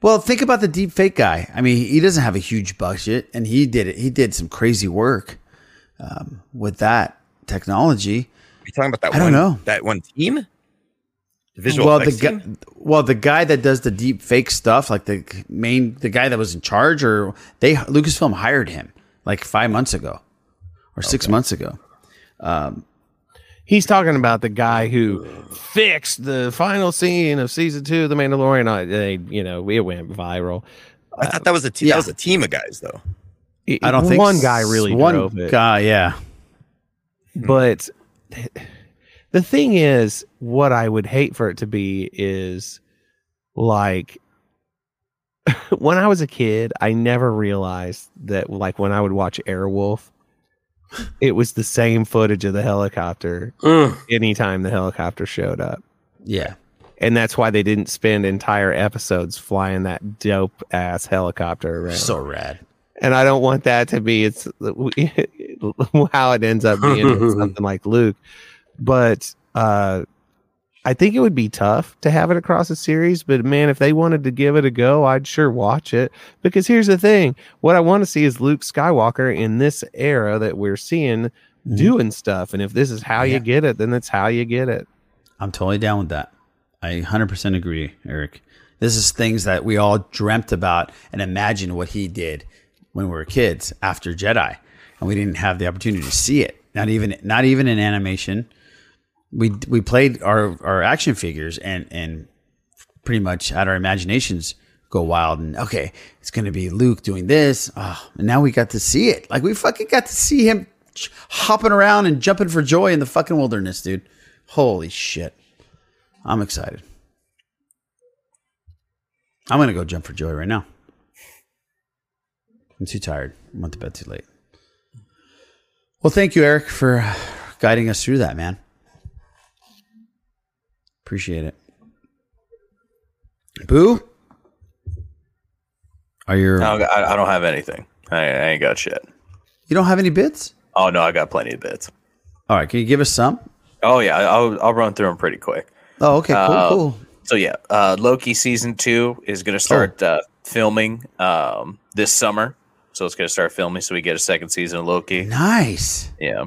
Well, think about the deep fake guy. I mean, he doesn't have a huge budget, and he did it. He did some crazy work um, with that technology. Are you talking about that? I don't one, know. that one team. The visual well, the guy, well, the guy that does the deep fake stuff, like the main, the guy that was in charge, or they Lucasfilm hired him like five months ago or six months ago. Um, He's talking about the guy who fixed the final scene of season two of The Mandalorian. I, they, you know, it went viral. I thought that was a te- that was a team of guys though. I don't think one guy really one drove it. guy, yeah. But the thing is, what I would hate for it to be is like when I was a kid, I never realized that like when I would watch Airwolf, it was the same footage of the helicopter Mm. anytime the helicopter showed up. Yeah. And that's why they didn't spend entire episodes flying that dope ass helicopter around. So rad. And I don't want that to be it's how it ends up being something like Luke. But uh I think it would be tough to have it across a series, but man, if they wanted to give it a go, I'd sure watch it. Because here's the thing what I want to see is Luke Skywalker in this era that we're seeing doing stuff. And if this is how you get it, then that's how you get it. I'm totally down with that. I 100% agree, Eric. This is things that we all dreamt about and imagined what he did when we were kids after Jedi, and we didn't have the opportunity to see it. Not even not even in animation. We we played our our action figures and and pretty much had our imaginations go wild and okay, it's going to be Luke doing this. Oh, and now we got to see it. Like we fucking got to see him hopping around and jumping for joy in the fucking wilderness, dude. Holy shit. I'm excited. I'm going to go jump for joy right now. I'm too tired. I went to bed too late. Well, thank you, Eric, for guiding us through that, man. Appreciate it. Boo? Are your I don't, I, I don't have anything. I, I ain't got shit. you don't have any bits? Oh no, I got plenty of bits. All right, can you give us some? Oh yeah, I'll I'll run through them pretty quick. Oh, okay, cool, Uh, cool. So yeah, uh, Loki season two is going to start uh, filming um, this summer. So it's going to start filming, so we get a second season of Loki. Nice. Yeah.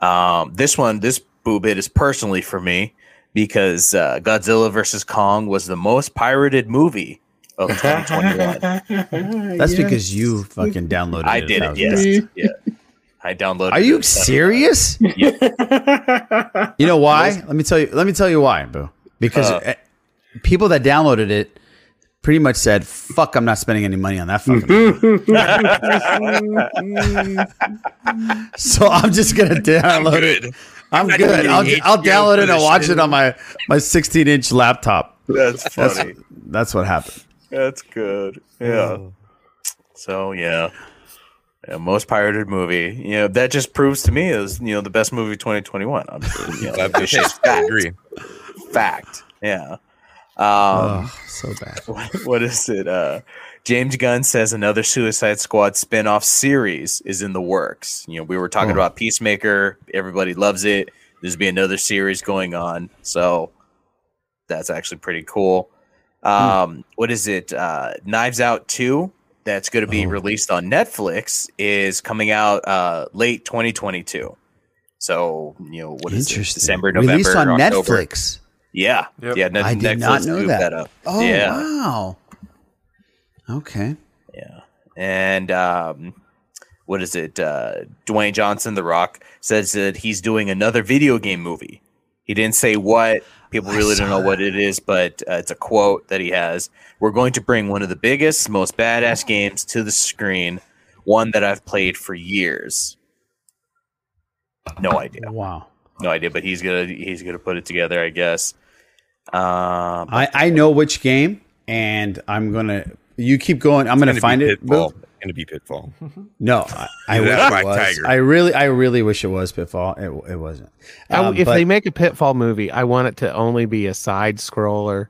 Um, this one, this boo bit is personally for me because uh, Godzilla versus Kong was the most pirated movie of 2021. That's because you fucking downloaded I it. did it. Yes. Yeah. I downloaded. It. Are you it. serious? You know why? Let me tell you. Let me tell you why, boo. Because Uh. eh, people that downloaded it pretty much said, "Fuck, I'm not spending any money on that fucking." movie." so I'm just gonna download it. I'm, not good. I'll, getting I'll HBO download it and watch shit. it on my my 16 inch laptop. That's That's funny. that's what happened. That's good. Yeah. So yeah. Yeah, most pirated movie. You know, that just proves to me is you know the best movie 2021. I'm you know, I agree. Fact. Yeah. Um Oh, so bad. what, what is it? Uh James Gunn says another Suicide Squad spin-off series is in the works. You know, we were talking Oh. about Peacemaker. Everybody loves it. There's be another series going on. So that's actually pretty cool. Um, what is it? Uh, Knives Out 2 that's going to be released on Netflix is coming out uh, late 2022. So, you know, what is it? December, November, Released on October. Netflix. Yeah. Yep. Yeah. Net- I did Netflix not know moved that. up. Oh yeah. wow. Okay. Yeah. And um, what is it? Uh, Dwayne Johnson, The Rock, says that he's doing another video game movie. He didn't say what. People really don't know what it is, but uh, it's a quote that he has. We're going to bring one of the biggest, most badass games to the screen, one that I've played for years. No idea. Wow. No idea, but he's gonna he's gonna put it together, I guess. Um, I I know which game, and I'm gonna. You keep going. I'm gonna Gonna find it. Pitfall. Boo. Gonna be Pitfall. No, I, I wish it was. tiger. I really, I really wish it was Pitfall. It, it wasn't. I- Um, if but- they make a Pitfall movie, I want it to only be a side scroller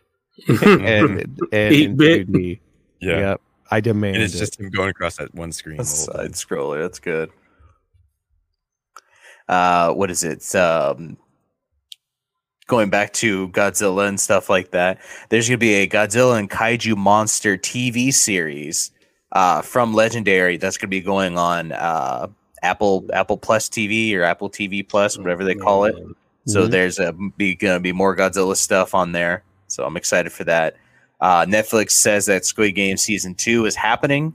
and, and in 8-bit. 2D. Yeah. Yep. I demand And it's it. just him going across that one screen. the whole side scroller. That's good. Uh, what is it? Um, going back to Godzilla and stuff like that. There's gonna be a Godzilla and Kaiju Monster TV series uh, from Legendary that's gonna be going on uh, Apple Apple Plus TV or Apple TV Plus, whatever they call it. So Mhm. there's a be gonna be more Godzilla stuff on there. So I'm excited for that. Uh, Netflix says that Squid Game season two is happening.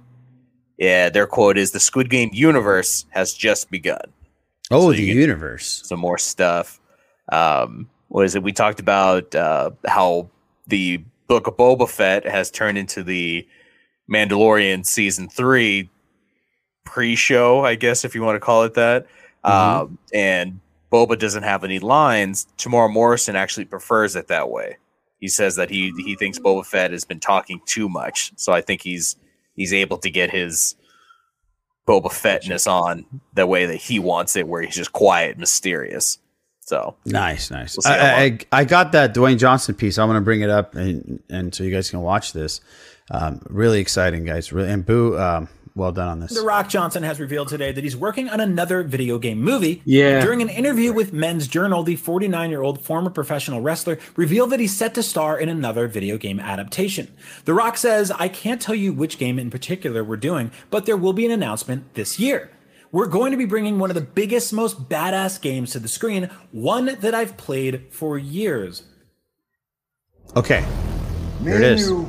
Yeah, their quote is the Squid Game universe has just begun. oh, So the universe. Some more stuff. Um, what is it? We talked about uh, how the Book of Boba Fett has turned into the Mandalorian season three pre-show, I guess, if you want to call it that. Um, and Boba doesn't have any lines. Temuera Morrison actually prefers it that way. He says that he he thinks Boba Fett has been talking too much, so I think he's he's able to get his Boba Fettness on the way that he wants it, where he's just quiet, mysterious. So Nice, nice. We'll I, I, I got that Dwayne Johnson piece. I'm going to bring it up and and so you guys can watch this. Um, really exciting, guys. Really, and Boo, um, well done on this. The Rock Johnson has revealed today that he's working on another video game movie. Yeah. During an interview with Men's Journal, the 49 year old former professional wrestler revealed that he's set to star in another video game adaptation. The Rock says, I can't tell you which game in particular we're doing, but there will be an announcement this year. We're going to be bringing one of the biggest, most badass games to the screen, one that I've played for years. Okay, Me here it and you,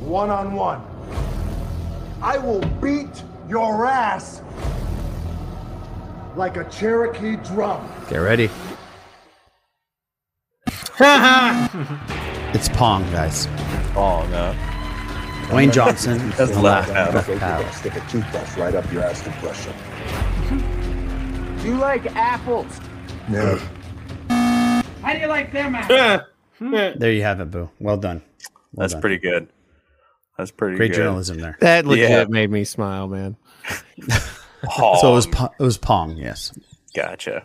one on one. I will beat your ass like a Cherokee drum. Get ready. it's Pong, guys. Oh no. Dwayne Johnson. That's and left Left half. Half. Stick a toothbrush right up your ass to brush it. You like apples? No. How do you like them apples? There you have it, Boo. Well done. Well That's done. pretty good. That's pretty Great good. journalism there. That legit Yeah. made me smile, man. So it was it was Pong. Yes. Gotcha.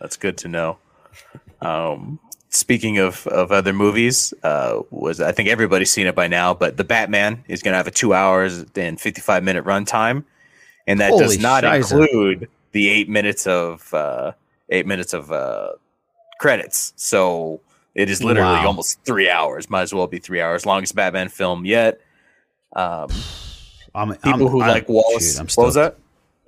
That's good to know. Um, speaking of, of other movies, uh, was I think everybody's seen it by now, but the Batman is going to have a two hours and fifty five minute runtime, and that does not shiza. include the eight minutes of uh, eight minutes of uh, credits. So it is literally Wow. almost three hours. Might as well be three hours. Longest Batman film yet. Um, I'm, people I'm- who I'm- like Wallace. shoot, I'm what was stoked. that?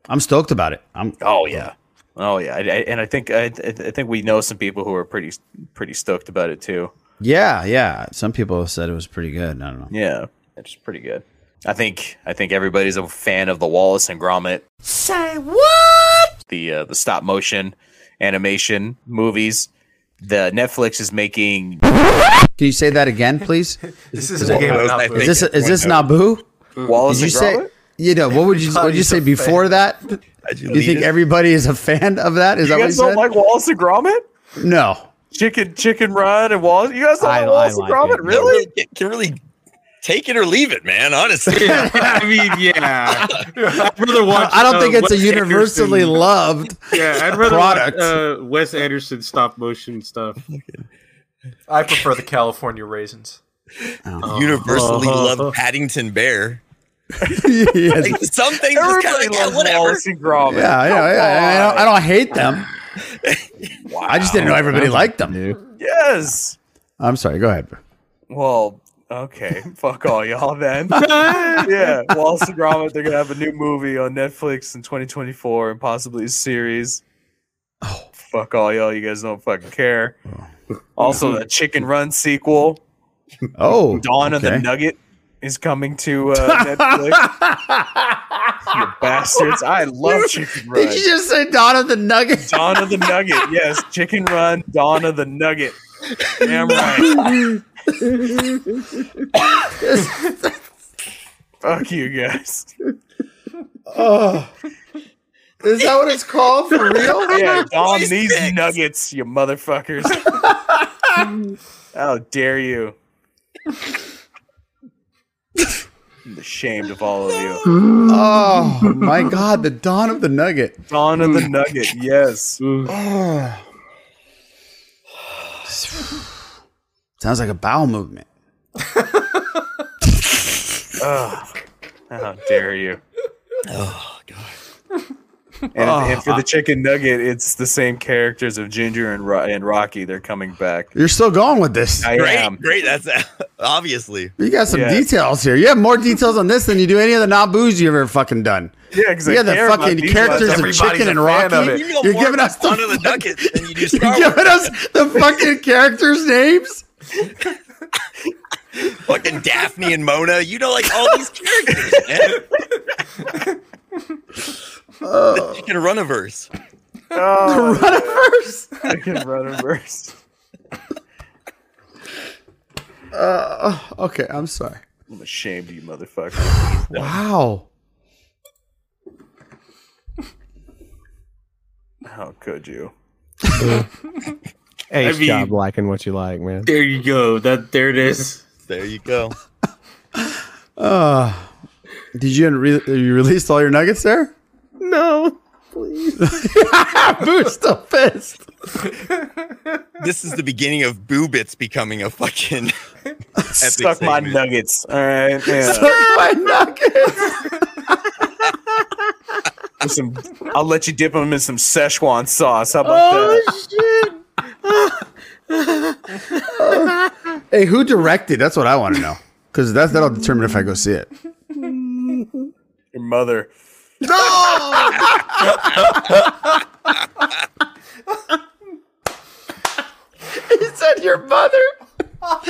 I'm stoked about it. I'm. Oh yeah, oh yeah, I, I, and I think I, I think we know some people who are pretty pretty stoked about it too. Yeah, yeah. Some people have said it was pretty good. I don't know. Yeah, it's pretty good. I think I think everybody's a fan of the Wallace and Gromit, Say what? the uh, the stop motion animation movies. The Netflix is making. Can you say that again, please? This is, is a game of is this is this Naboo? Wallace Did you and say? Gromit? You know what would you what would you say a before that? You You think it? everybody is a fan of that? Is You that what you don't said? like Wallace and Gromit? no. Chicken Chicken Run and Wallace. You guys don't I- like I Wallace like and Gromit? it. Really? Can can really take it or leave it, man. Honestly, I mean, yeah. I'd rather watch. I don't uh, think it's a universally Anderson- loved Yeah, I'd rather product. watch uh, Wes Anderson stop motion stuff. I prefer the California raisins. universally Oh. loved Paddington Bear. yes. Like, some things just Everybody kind of yeah, loves whatever. Wallace and Gromit. Yeah, yeah, Come yeah. I, don't, I don't hate them. wow. I just didn't know everybody liked them. Yes. I'm sorry. Go ahead. Well, okay. Fuck all y'all then. yeah, Wallace and Gromit. They're gonna have a new movie on Netflix in 2024 and possibly a series. Oh, fuck all y'all. You guys don't fucking care. Oh. Also, the Chicken Run sequel, Oh, Dawn of the. Nugget, is coming to uh, Netflix. you bastards! I love Chicken Run. Did you just say Dawn of the Nugget? Dawn of the Nugget. Yes, Chicken Run. Dawn of the Nugget. Damn right. Fuck you guys. Oh. Is that what it's called for real? Yeah, Dawn these nuggets, you motherfuckers. How dare you? I'm ashamed of all of you. Oh my God! The Dawn of the Nugget. Dawn of the Nugget, yes. Oh. Sounds like a bowel movement. Oh, how dare you? Oh. And, Oh, and for the chicken nugget, it's the same characters of Ginger and, Ro- and Rocky. They're coming back. You're still going with this. I Great, am. great. That's obviously. You got some Yeah. details here. You have more details on this than you do any of the Naboo's you've ever fucking done. Yeah, because Yeah, the fucking characters of Chicken and Rocky. You know You're giving us the, the Nugget than you do you're giving Wars. us the fucking characters' names. Fucking Daphne and Mona. You know, like all these characters, man. Oh. the chicken runiverse. Oh, Runiverse. chicken runiverse. Uh, okay, I'm sorry. I'm ashamed of you, motherfucker. Wow. How could you? Ace I mean- job liking what you like, man. There you go. That there it is. There you go. Uh, Did you, re- you released all your nuggets there? No, please. Boo's still pissed. This is the beginning of Boo Bits becoming a fucking epic Suck my segment. nuggets. All right. Yeah. Suck my nuggets. Some, I'll let you dip them in some Szechuan sauce. How about oh, that? Shit. Oh. Hey, who directed? That's what I want to know. Because that's that'll determine if I go see it. Your mother. No. he said your mother. Can't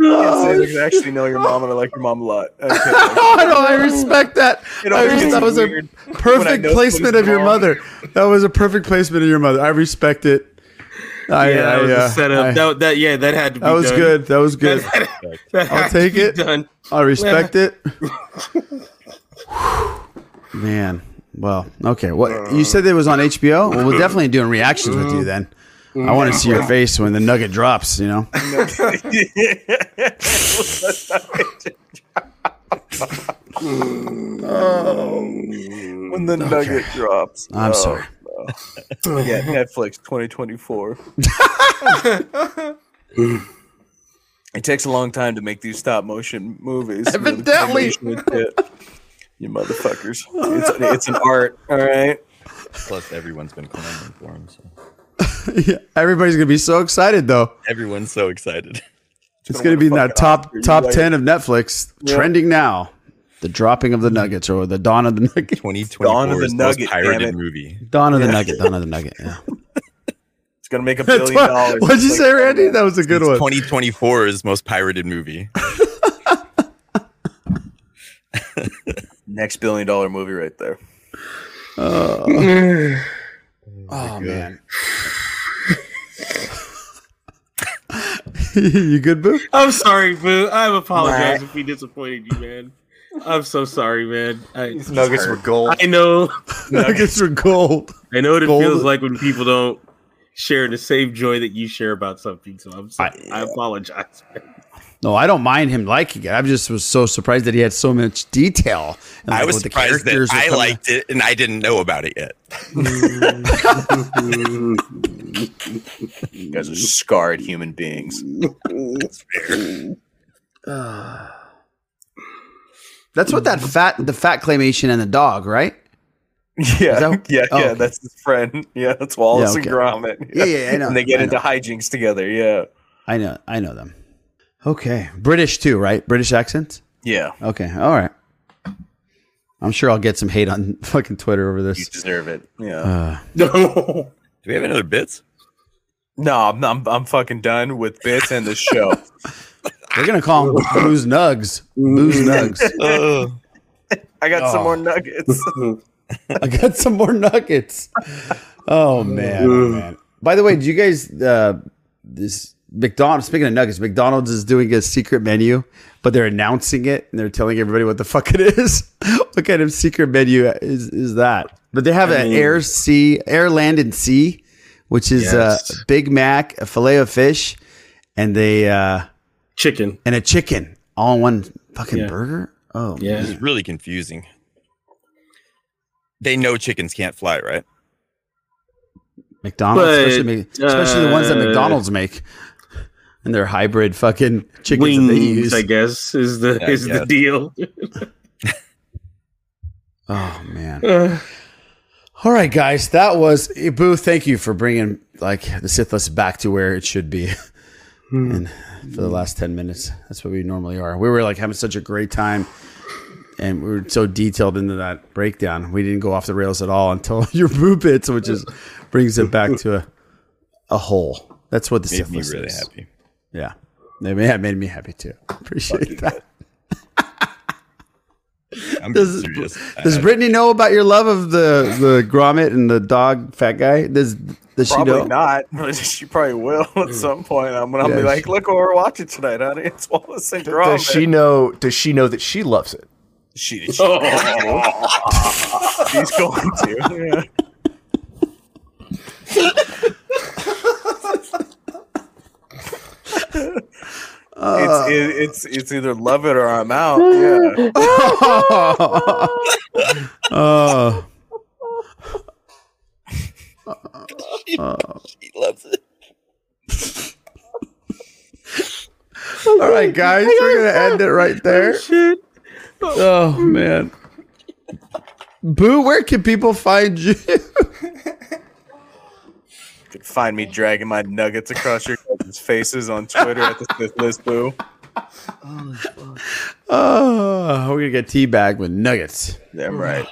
say I actually know your mom and I like your mom a lot. Okay. oh, no, I respect that. I always that was a weird when I perfect placement of your mom. mother. That was a perfect placement of your mother. I respect it. I, yeah, that I, was uh, a setup. I- that, that yeah, that had to be. that was done. good. That was good. That, that I'll take it. Done. I respect it. Man, well, okay. What you said it was on HBO? Well, we're definitely doing reactions with you then. I want to see your face when the nugget drops. You know. when the nugget drops. I'm Oh, sorry. no. yeah, Netflix 2024. it takes a long time to make these stop motion movies. You know, the Evidently. Animation is it. You motherfuckers. It's, it's an art, all right? Plus, everyone's been clamoring for him. So yeah, everybody's gonna be so excited though. everyone's so excited. It's gonna be in that top Oscar, you top like- ten of Netflix Yeah. trending now. The dropping of the nuggets or the dawn of the nugget. 2024 Dawn of the is Nugget, most pirated movie. Dawn of the nugget. Dawn of the nugget. Yeah. It's going to make a billion what- dollars. What'd you It's say, Randy? That was a good It's one. 2024's most pirated movie. Next billion dollar movie right there. Uh, oh, oh man. you good, Boo? I'm sorry, Boo. I apologize if we disappointed you, man. I'm so sorry, man. I, These nuggets were gold. I know. Nuggets are gold. I know what it Gold. feels like when people don't share the same joy that you share about something. So I'm sorry. I, apologize. man. No, I don't mind him liking it. I just was so surprised that he had so much detail. and, I was what the surprised that I coming- liked it and I didn't know about it yet. You guys are scarred human beings. That's what that fat, the fat claymation and the dog, right? Yeah, that- yeah, oh, yeah. okay. That's his friend. Yeah, that's Wallace Yeah, okay. and Gromit. Yeah, yeah, I know, And they get I into know. hijinks together. Yeah, I know, I know them. Okay, British too, right? British accents. yeah. Okay, all right. I'm sure I'll get some hate on fucking Twitter over this. You deserve it. Yeah. Uh, No. Do we have another bits? no, I'm, I'm I'm fucking done with bits and the show. We're gonna call them booze nugs. Booze nugs. Uh, I got some Oh. more nuggets. I got some more nuggets. Oh man, oh, man. By the way, do you guys uh this McDonald's speaking of nuggets, McDonald's is doing a secret menu, but they're announcing it and they're telling everybody what the fuck it is. what kind of secret menu is is that? But they have I an mean- air sea, air land and sea, which is Yes. a Big Mac, a fillet of fish, and they uh Chicken. and a chicken all in one fucking Yeah. burger. Oh Yeah. It's really confusing. They know chickens can't fly, right? McDonald's, But, especially, Mc- especially the ones that uh, McDonald's make, and their hybrid fucking chickens Wings. I guess, is the Yeah, is the deal. Oh man! Uh, All right, guys, that was Boo. Thank you for bringing like the Sith list back to where it should be. and for the last ten minutes, that's what we normally are. We were like having such a great time, and we were so detailed into that breakdown. We didn't go off the rails at all until your Boo bits, which is brings it back to a a whole. That's what the Made Sith me really is. happy. Yeah, they may have made me happy too. Appreciate that. I'm Does, serious. does Brittany know about your love of the the Gromit and the dog fat guy? Does does she Probably know? not. but She probably will at hmm. some point. I'm gonna Yeah, be she- like, look what we're watching tonight, honey. It's Wallace and Gromit. Does she know? Does she know that she loves it? She, she she's going to. Yeah. Uh. it's it, it's it's either love it or I'm out. Yeah. Oh. she, Oh. she loves it. All right, guys, we're gonna end it right there. Oh man, Boo, where can people find you? You can find me dragging my nuggets across your faces on Twitter at the Sith List Boo. Oh, we're gonna get teabagged with nuggets. Damn right.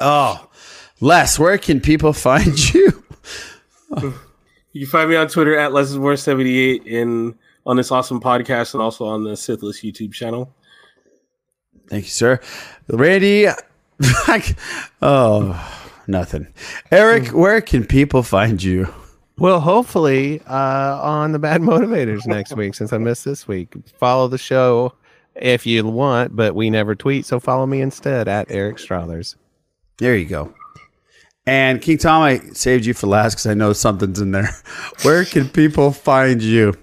Oh, Les, where can people find you? You can find me on Twitter at Les Is More 78 and on this awesome podcast and also on the Sith List YouTube channel. Thank you, sir. Randy, oh, nothing. Eric, hmm. where can people find you? Well, hopefully uh, on the Bad Motivators next week, since I missed this week. Follow the show if you want, but we never tweet, so follow me instead at Eric Strothers. There you go. And King Tom, I saved you for last because I know something's in there. Where can people find you?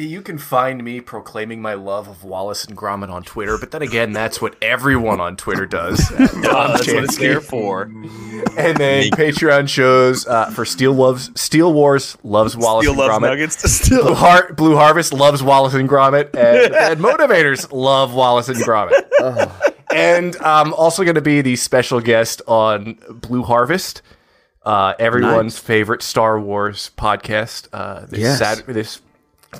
You can find me proclaiming my love of Wallace and Gromit on Twitter, but then again, that's what everyone on Twitter does. Tom that's what it's Chansky. there for. And then Patreon shows uh, for Steel loves Steel Wars loves Wallace Steel and loves Gromit. nuggets. Blue, Har- Blue Harvest loves Wallace and Gromit, and, and Motivators love Wallace and Gromit. And I'm also going to be the special guest on Blue Harvest, uh, everyone's Nice. favorite Star Wars podcast. Uh, this Yes. Sat- this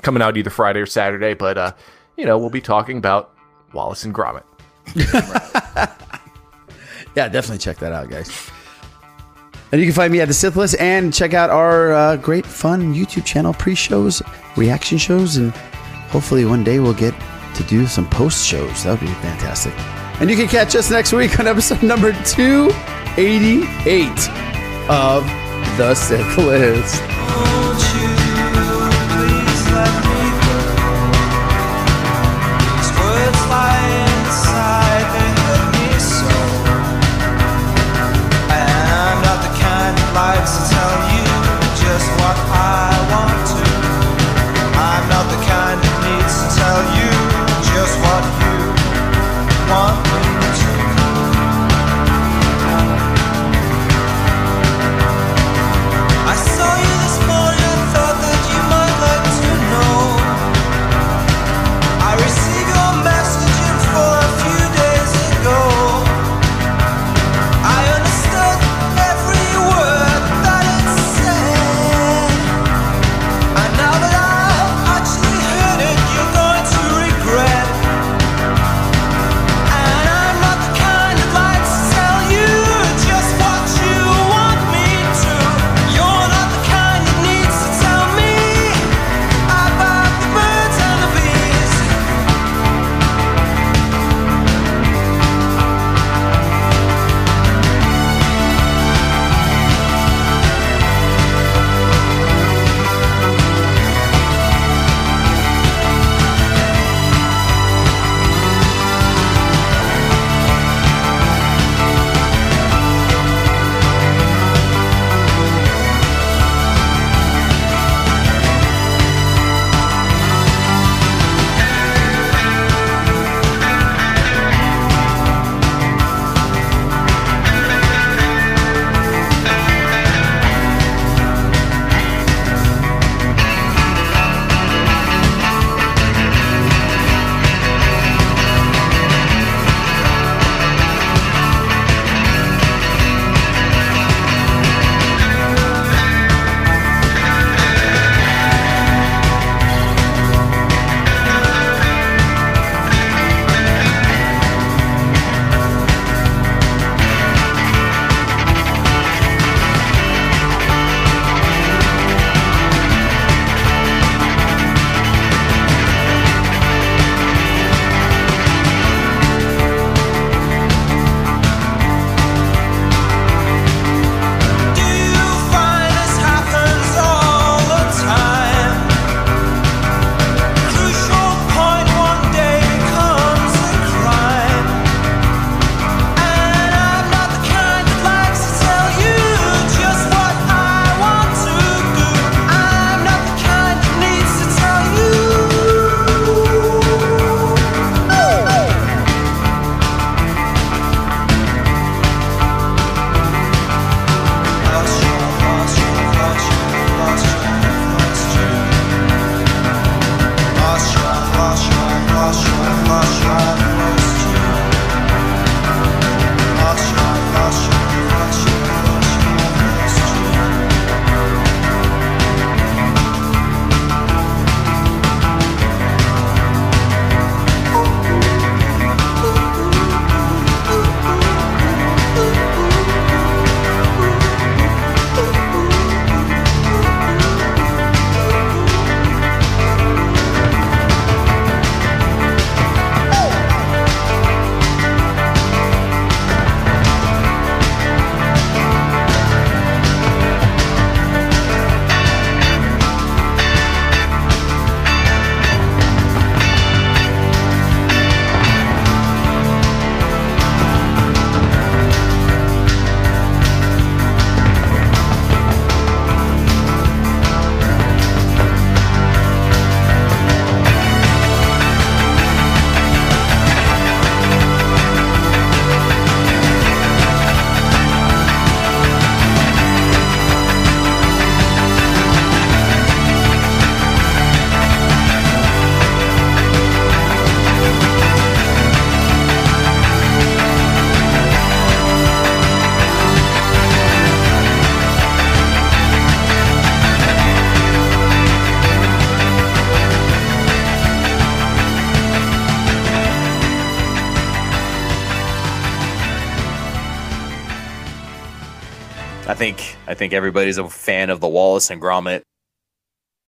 coming out either Friday or Saturday, but uh, you know we'll be talking about Wallace and Gromit. Yeah, definitely check that out, guys. And you can find me at the Sith List and check out our uh, great fun YouTube channel, pre-shows, reaction shows, and hopefully one day we'll get to do some post shows. That would be fantastic. And you can catch us next week on episode number 288 of The Sith List. I think everybody's a fan of the Wallace and Gromit